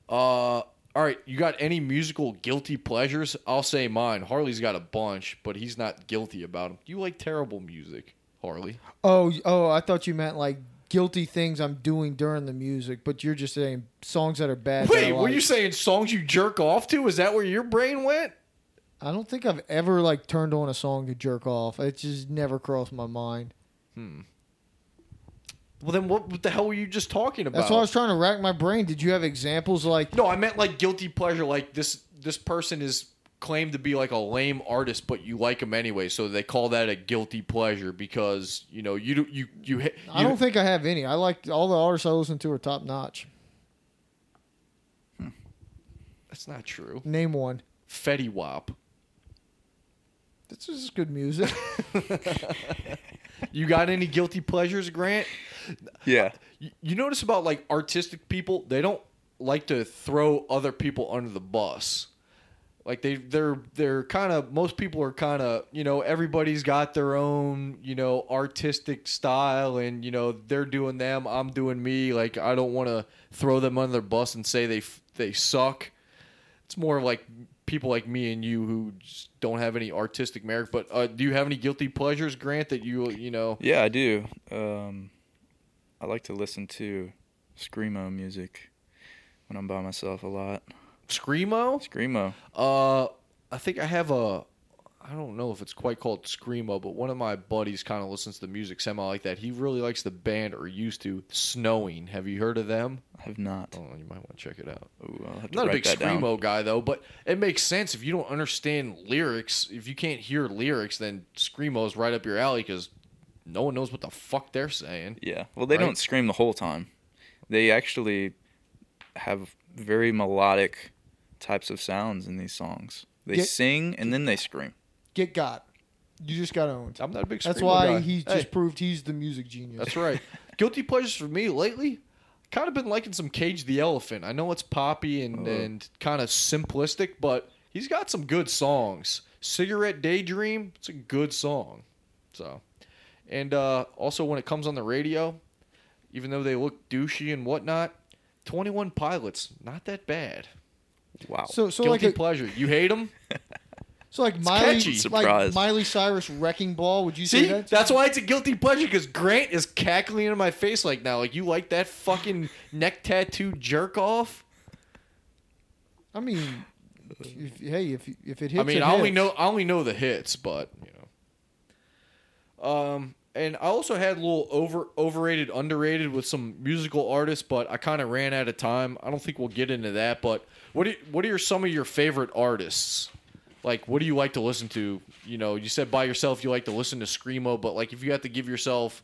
Uh, all right. You got any musical guilty pleasures? I'll say mine. Harley's got a bunch, but he's not guilty about them. You like terrible music, Harley? Oh, oh, I thought you meant like guilty things I'm doing during the music, but you're just saying songs that are bad. Wait, were like. you saying songs you jerk off to? Is that where your brain went? I don't think I've ever like turned on a song to jerk off. It just never crossed my mind. Hmm. Well, then what, what the hell were you just talking about? That's why I was trying to rack my brain. Did you have examples like No, I meant like guilty pleasure. Like this, this person is claimed to be like a lame artist, but you like him anyway. So they call that a guilty pleasure because you know you do you you. you I don't think I have any. I like all the artists I listen to are top notch. Hmm. that's not true. Name one. Fetty Wap. This is good music. You got any guilty pleasures, Grant? Yeah. You, you notice about like artistic people, they don't like to throw other people under the bus. Like they they're they're kind of most people are kind of, you know, everybody's got their own, you know, artistic style and you know, they're doing them, I'm doing me. Like I don't want to throw them under the bus and say they they suck. It's more like people like me and you who don't have any artistic merit. But uh, do you have any guilty pleasures, Grant? That you you know? Yeah, I do. Um, I like to listen to screamo music when I'm by myself a lot. Screamo? Screamo. Uh, I think I have a. I don't know if it's quite called screamo, but one of my buddies kind of listens to the music semi like that. He really likes the band or used to Snowing. Have you heard of them? I have not. Oh, you might want to check it out. Ooh, I'll have to not a write big that down. screamo guy though, but it makes sense if you don't understand lyrics. If you can't hear lyrics, then screamo's right up your alley because no one knows what the fuck they're saying. Yeah. Well, they Right? don't scream the whole time. They actually have very melodic types of sounds in these songs. They Get- sing and then they scream. Get got. You just got owned. I'm not a big. That's why guy. he Hey. just proved he's the music genius. That's right. Guilty pleasures for me lately. Kind of been liking some Cage the Elephant. I know it's poppy and, Oh. and kind of simplistic, but he's got some good songs. Cigarette Daydream, it's a good song. So, and uh, also when it comes on the radio, even though they look douchey and whatnot, Twenty One Pilots, not that bad. Wow. So so Guilty like a, pleasure. You hate them? so like Miley catchy. like Surprise. Miley Cyrus Wrecking Ball. Would you See, say that? that's why it's a guilty pleasure because Grant is cackling in my face like now. Like you like that fucking neck tattoo jerk off? I mean, if, hey, if if it hits, I mean, it I only hits. know I only know the hits, but you know. Um, and I also had a little over overrated, underrated with some musical artists, but I kind of ran out of time. I don't think we'll get into that. But what are, what are some of your favorite artists? Like, what do you like to listen to? You know, you said by yourself you like to listen to screamo, but like if you have to give yourself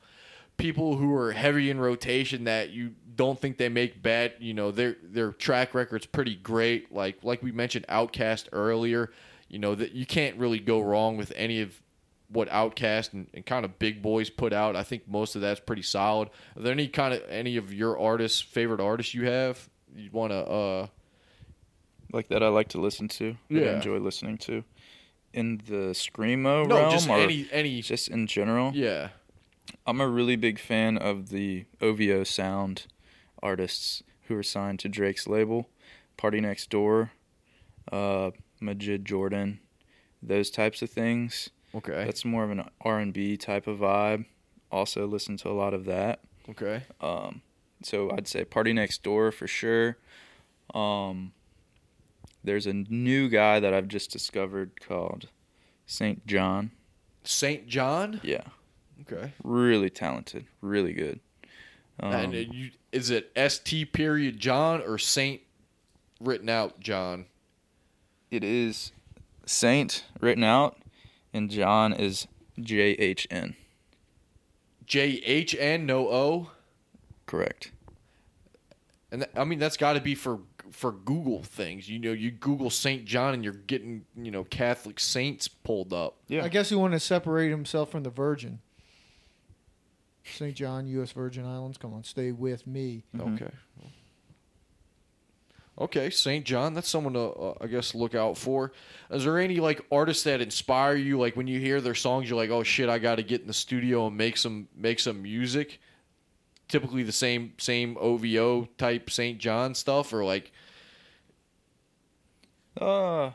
people who are heavy in rotation that you don't think they make bad, you know, their their track record's pretty great. Like like we mentioned OutKast earlier, you know, that you can't really go wrong with any of what OutKast and, and kind of Big Boi's put out. I think most of that's pretty solid. Are there any kind of any of your artists, favorite artists you have you want to uh like that I like to listen to. Yeah. I enjoy listening to. In the screamo no, realm just or any any just in general, yeah. I'm a really big fan of the OVO sound artists who are signed to Drake's label, Party Next Door, uh, Majid Jordan, those types of things. Okay. That's more of an R&B type of vibe. Also listen to a lot of that. okay. Um, so I'd say Party Next Door for sure. Um, there's a new guy that I've just discovered called SAINt JHN. SAINt JHN? Yeah, Okay. really talented, really good. Um, and you, is it ST period John or Saint written out John? it is Saint written out, and John is J H N. J H N no O. Correct. And th- I mean that's got to be for for Google things. You know, you Google Saint John and you're getting you know Catholic saints pulled up. Yeah. I guess he wanted to separate himself from the Virgin. St. John, U.S. Virgin Islands. Come on, stay with me. Mhm. Okay. Okay, SAINt JHN. That's someone to, uh, I guess, look out for. Is there any like artists that inspire you? Like when you hear their songs, you're like, "Oh shit, I got to get in the studio and make some make some music." Typically, the same same OVO type SAINt JHN stuff, or like, Uh,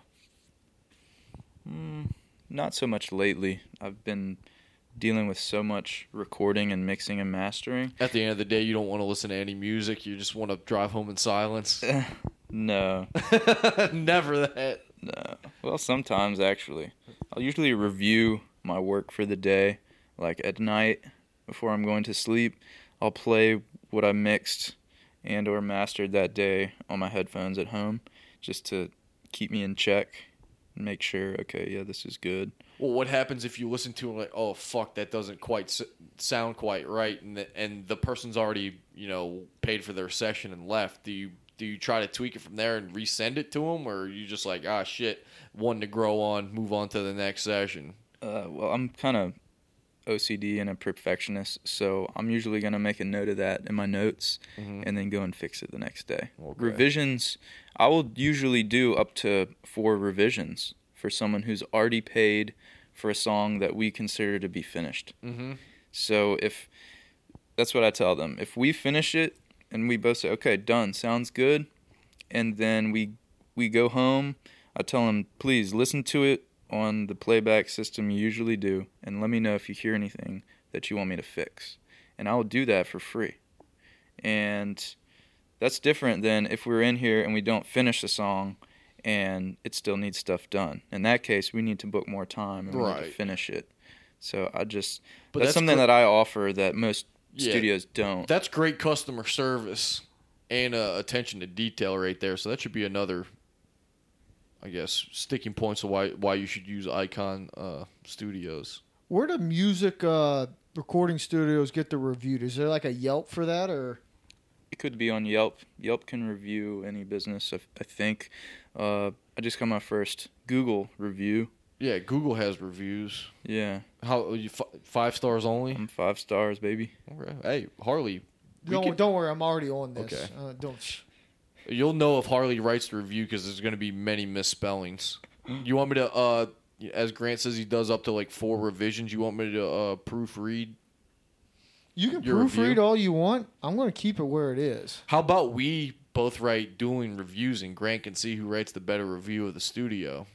mm, not so much lately. I've been dealing with so much recording and mixing and mastering. at the end of the day, you don't want to listen to any music. You just want to drive home in silence. No, Never that. no. Well, sometimes actually. I'll usually review my work for the day, like at night before I'm going to sleep. I'll play what I mixed and or mastered that day on my headphones at home just to keep me in check make sure okay, yeah, this is good. Well, what happens if you listen to it like, oh fuck, that doesn't quite s- sound quite right, and the, and the person's already you know paid for their session and left? Do you do you try to tweak it from there and resend it to them, or are you just like ah shit, one to grow on, move on to the next session? Uh, well, I'm kind of OCD and a perfectionist, so I'm usually gonna make a note of that in my notes Mhm. and then go and fix it the next day. Okay. Revisions, I will usually do up to four revisions for someone who's already paid for a song that we consider to be finished. Mm-hmm. So if that's what I tell them, if we finish it and we both say, "Okay, done, sounds good," and then we we go home, I tell them, "Please listen to it on the playback system you usually do, and let me know if you hear anything that you want me to fix." And I will do that for free. And that's different than if we're in here and we don't finish the song and it still needs stuff done. In that case, we need to book more time and we need Right. to finish it. So I just But that's, that's something gr- that I offer that most Yeah. studios don't. That's great customer service and uh, attention to detail right there. So that should be another, I guess, sticking points of why why you should use Icon uh, Studios. Where do music uh, recording studios get the reviewed? Is there like a Yelp for that, or it could be on Yelp. Yelp can review any business. I, I think. Uh, I just got my first Google review. Yeah, Google has reviews. Yeah, How you f- five stars only? I'm five stars, baby. Okay. Hey, Harley, don't? can- don't worry, I'm already on this. Okay. Uh, don't. You'll know if Harley writes the review because there's going to be many misspellings. You want me to uh, as Grant says, he does up to like four revisions. You want me to uh, proofread? You can Your proofread review? all you want. I'm going to keep it where it is. How about we both write dueling reviews, and Grant can see who writes the better review of the studio.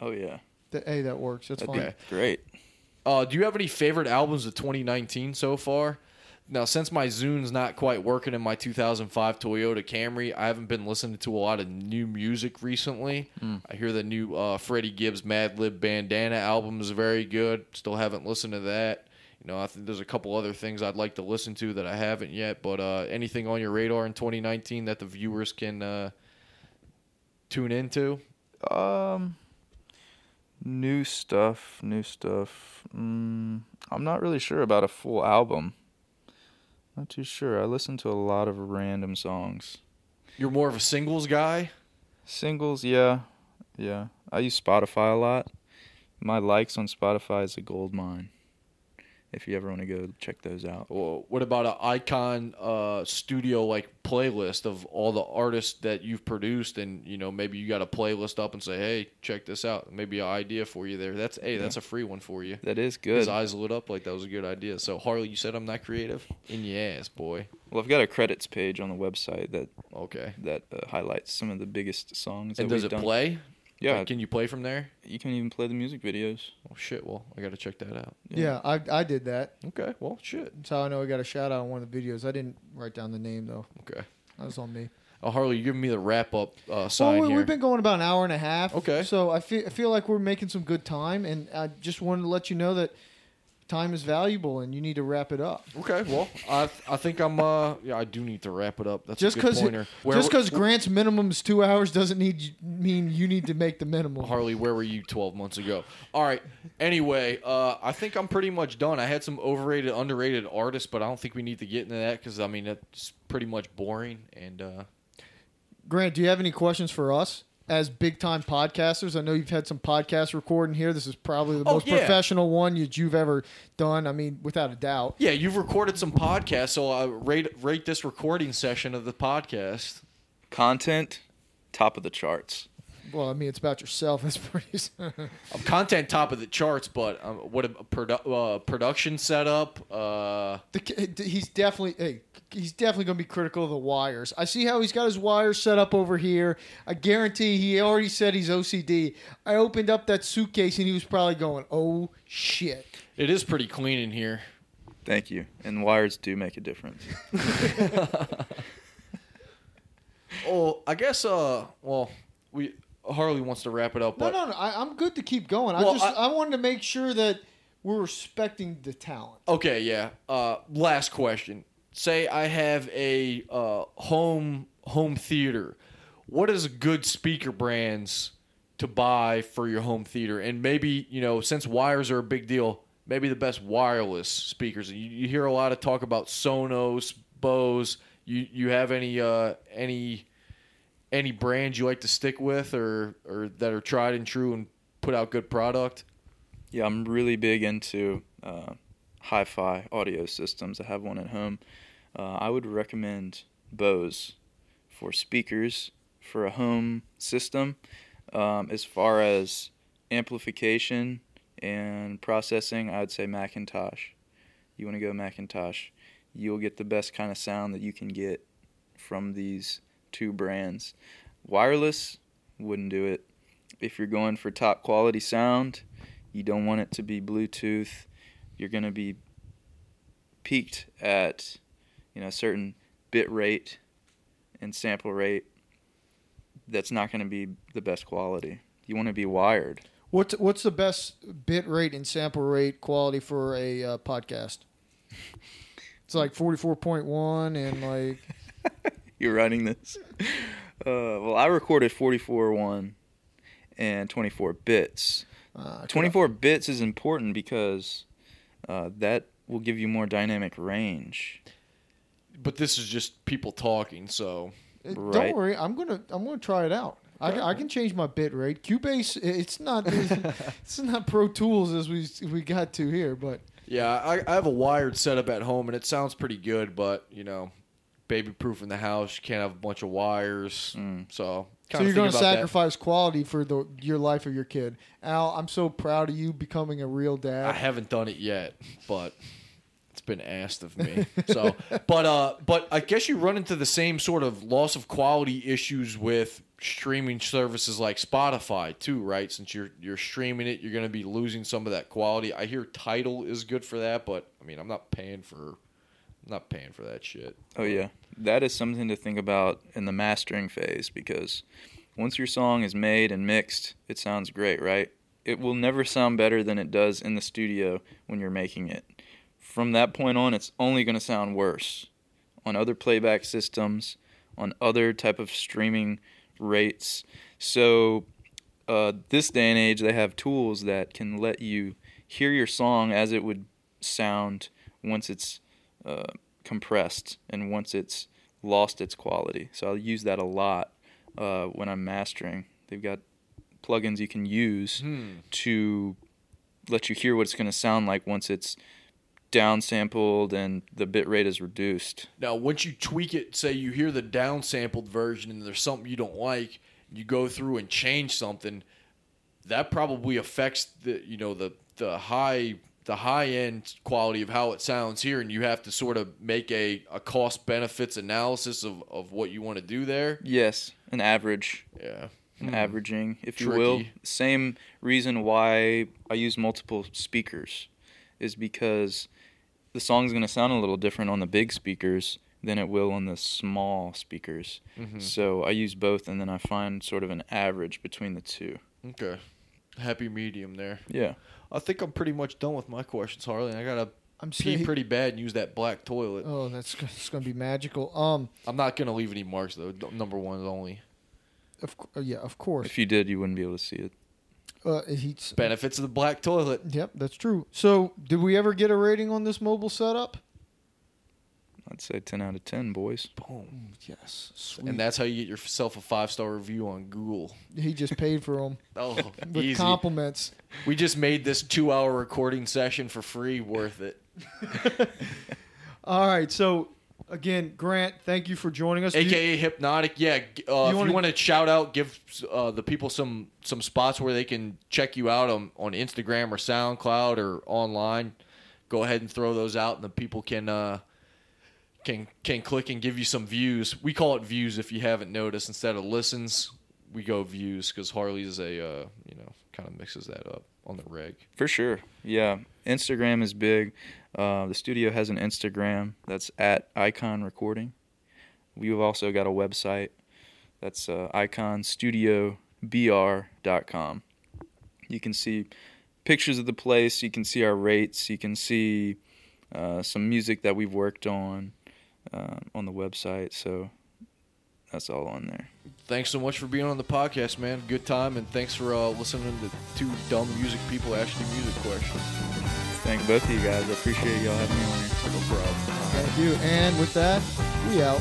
Oh yeah, Th- Hey, that works. That's that'd fine. Okay. be great. Uh, do you have any favorite albums of 2019 so far? Now, since my Zune's not quite working in my 2005 Toyota Camry, I haven't been listening to a lot of new music recently. I hear the new uh, Freddie Gibbs Madlib Bandana album is very good. Still haven't listened to that. You know, I think there's a couple other things I'd like to listen to that I haven't yet. But uh, anything on your radar in 2019 that the viewers can uh, tune into? Um, new stuff, new stuff. Mm, I'm not really sure about a full album. Not too sure. I listen to a lot of random songs. You're more of a singles guy. Singles, yeah, yeah. I use Spotify a lot. My likes on Spotify is a gold mine. If you ever want to go check those out. Well, what about an icon uh, studio like playlist of all the artists that you've produced, and you know maybe you got a playlist up and say, "Hey, check this out." Maybe an idea for you there. That's hey, that's a free one for you. That is good. His eyes lit up like that was a good idea. So Harley, you said I'm not creative. In your ass, boy. Well, I've got a credits page on the website that Okay. that uh, highlights some of the biggest songs. And does it done. play? Yeah, Like, can you play from there? you can even play the music videos. Oh shit. Well, I got to check that out. Yeah, I, I did that. Okay. Well, shit. That's how I know I got a shout out on one of the videos. I didn't write down the name though. Okay. That was on me. Oh, Harley, you're giving me the wrap up uh, sign well, we, here. we've been going about an hour and a half. Okay. So I feel I feel like we're making some good time, and I just wanted to let you know that time is valuable, and you need to wrap it up. Okay, well, I I think I'm uh yeah I do need to wrap it up. That's Just a good because just because Grant's minimum is two hours doesn't need mean you need to make the minimum. Harley, where were you 12 months ago? All right. Anyway, uh, I think I'm pretty much done. I had some overrated, underrated artists, but I don't think we need to get into that because I mean it's pretty much boring. And uh, Grant, do you have any questions for us as big time podcasters? I know you've had some podcast recording here. This is probably the Oh, most yeah. professional one that you've ever done. I mean, without a doubt. yeah, you've recorded some podcasts, so uh, rate rate this recording session of the podcast. Content, top of the charts. Well, I mean, it's about yourself. That's pretty. Um, content top of the charts, but um, what a produ- uh, production setup. Uh, The, he's definitely hey, he's definitely going to be critical of the wires. I see how he's got his wires set up over here. I guarantee he already said he's OCD. I opened up that suitcase and he was probably going, "Oh shit." it is pretty clean in here. Thank you. And wires do make a difference. Oh, I guess. Uh, well, we Harley wants to wrap it up. No, But no, no. I, I'm good to keep going. Well, I just I- I, wanted to make sure that we're respecting the talent. Okay, yeah. Uh, last question. Say I have a uh, home home theater. What is good speaker brands to buy for your home theater? And maybe you know, since wires are a big deal, maybe the best wireless speakers. You, you hear a lot of talk about Sonos, Bose. You you have any uh, any any brands you like to stick with, or or that are tried and true and put out good product? Yeah, I'm really big into uh, hi-fi audio systems. I have one at home. Uh, I would recommend Bose for speakers for a home system. Um, as far as amplification and processing, I would say McIntosh. You want to go McIntosh, you'll get the best kind of sound that you can get from these two brands. Wireless wouldn't do it. If you're going for top quality sound, you don't want it to be Bluetooth. You're going to be peaked at, you know, a certain bit rate and sample rate. That's not going to be the best quality. You want to be wired. What's what's the best bit rate and sample rate quality for a uh, podcast? It's like forty four point one and like You're writing this. Uh, well, I recorded 44.1 and 24 bits. uh, 24 bits is important because uh, that will give you more dynamic range. But this is just people talking, so Uh, Right. Don't worry, I'm gonna I'm gonna try it out. I, can- I can change my bit rate. Cubase, it's not it's not Pro Tools as we we got to here, but Yeah, I, I have a wired setup at home, and it sounds pretty good. But you know, baby proof in the house, you can't have a bunch of wires. Mm. So So kinda you're going to thinking about that. sacrifice quality for the your life of your kid. Al, I'm so proud of you becoming a real dad. I haven't done it yet, but it's been asked of me. So, but uh, but I guess you run into the same sort of loss of quality issues with streaming services like Spotify too, right? Since you're you're streaming it, you're going to be losing some of that quality. I hear Tidal is good for that, but I mean, I'm not paying for Not paying for that shit. Oh yeah, that is something to think about in the mastering phase because once your song is made and mixed, it sounds great, right? It will never sound better than it does in the studio when you're making it. From that point on, it's only going to sound worse on other playback systems, on other type of streaming rates. So uh, this day and age, they have tools that can let you hear your song as it would sound once it's uh, compressed and once it's lost its quality. So I'll use that a lot uh, when I'm mastering. They've got plugins you can use to let you hear what it's going to sound like once it's downsampled and the bit rate is reduced. Now, once you tweak it, say you hear the downsampled version and there's something you don't like, you go through and change something. That probably affects the you know the the high the high end quality of how it sounds here, and you have to sort of make a, a cost benefits analysis of, of what you want to do there. Yes, an average, Yeah, an hmm. averaging, if you will. Same reason why I use multiple speakers is because the song's going to sound a little different on the big speakers than it will on the small speakers. Mm-hmm. So I use both, and then I find sort of an average between the two. okay, happy medium there. Yeah. I think I'm pretty much done with my questions, Harley. I gotta I'm pee saying- pretty bad and use that black toilet. Oh, that's g- it's going to be magical. Um, I'm not gonna leave any marks though. Number one is only. of cou- uh, yeah, of course. If you did, you wouldn't be able to see it. Uh, he's Benefits of the black toilet. Yep, that's true. So, did we ever get a rating on this mobile setup? I'd say 10 out of 10, boys. Boom. Yes, sweet. And that's how you get yourself a five star review on Google. he just paid for them Oh, with easy. compliments. we just made this two hour recording session for free worth it. All right, so again, Grant, thank you for joining us. Do you- AKA Hypnotic. Yeah. g- Uh, if wanna- you want to shout out, give uh, the people some some spots where they can check you out on, on Instagram or SoundCloud or online. Go ahead and throw those out, and the people can uh, can can click and give you some views. We call it views if you haven't noticed. Instead of listens, we go views because Harley's a uh, you know kind of mixes that up on the reg. For sure. Yeah. Instagram is big. Uh, the studio has an Instagram that's at Icon Recording. We've also got a website that's uh, iconstudiobr.com. You can see pictures of the place, you can see our rates, you can see uh, some music that we've worked on um, on the website. So that's all on there. Thanks so much for being on the podcast, man. Good time, and thanks for uh, listening to two dumb music people ask you music questions. Thank both of you guys. I appreciate y'all having me on here. No problem. Thank you. And with that, we out.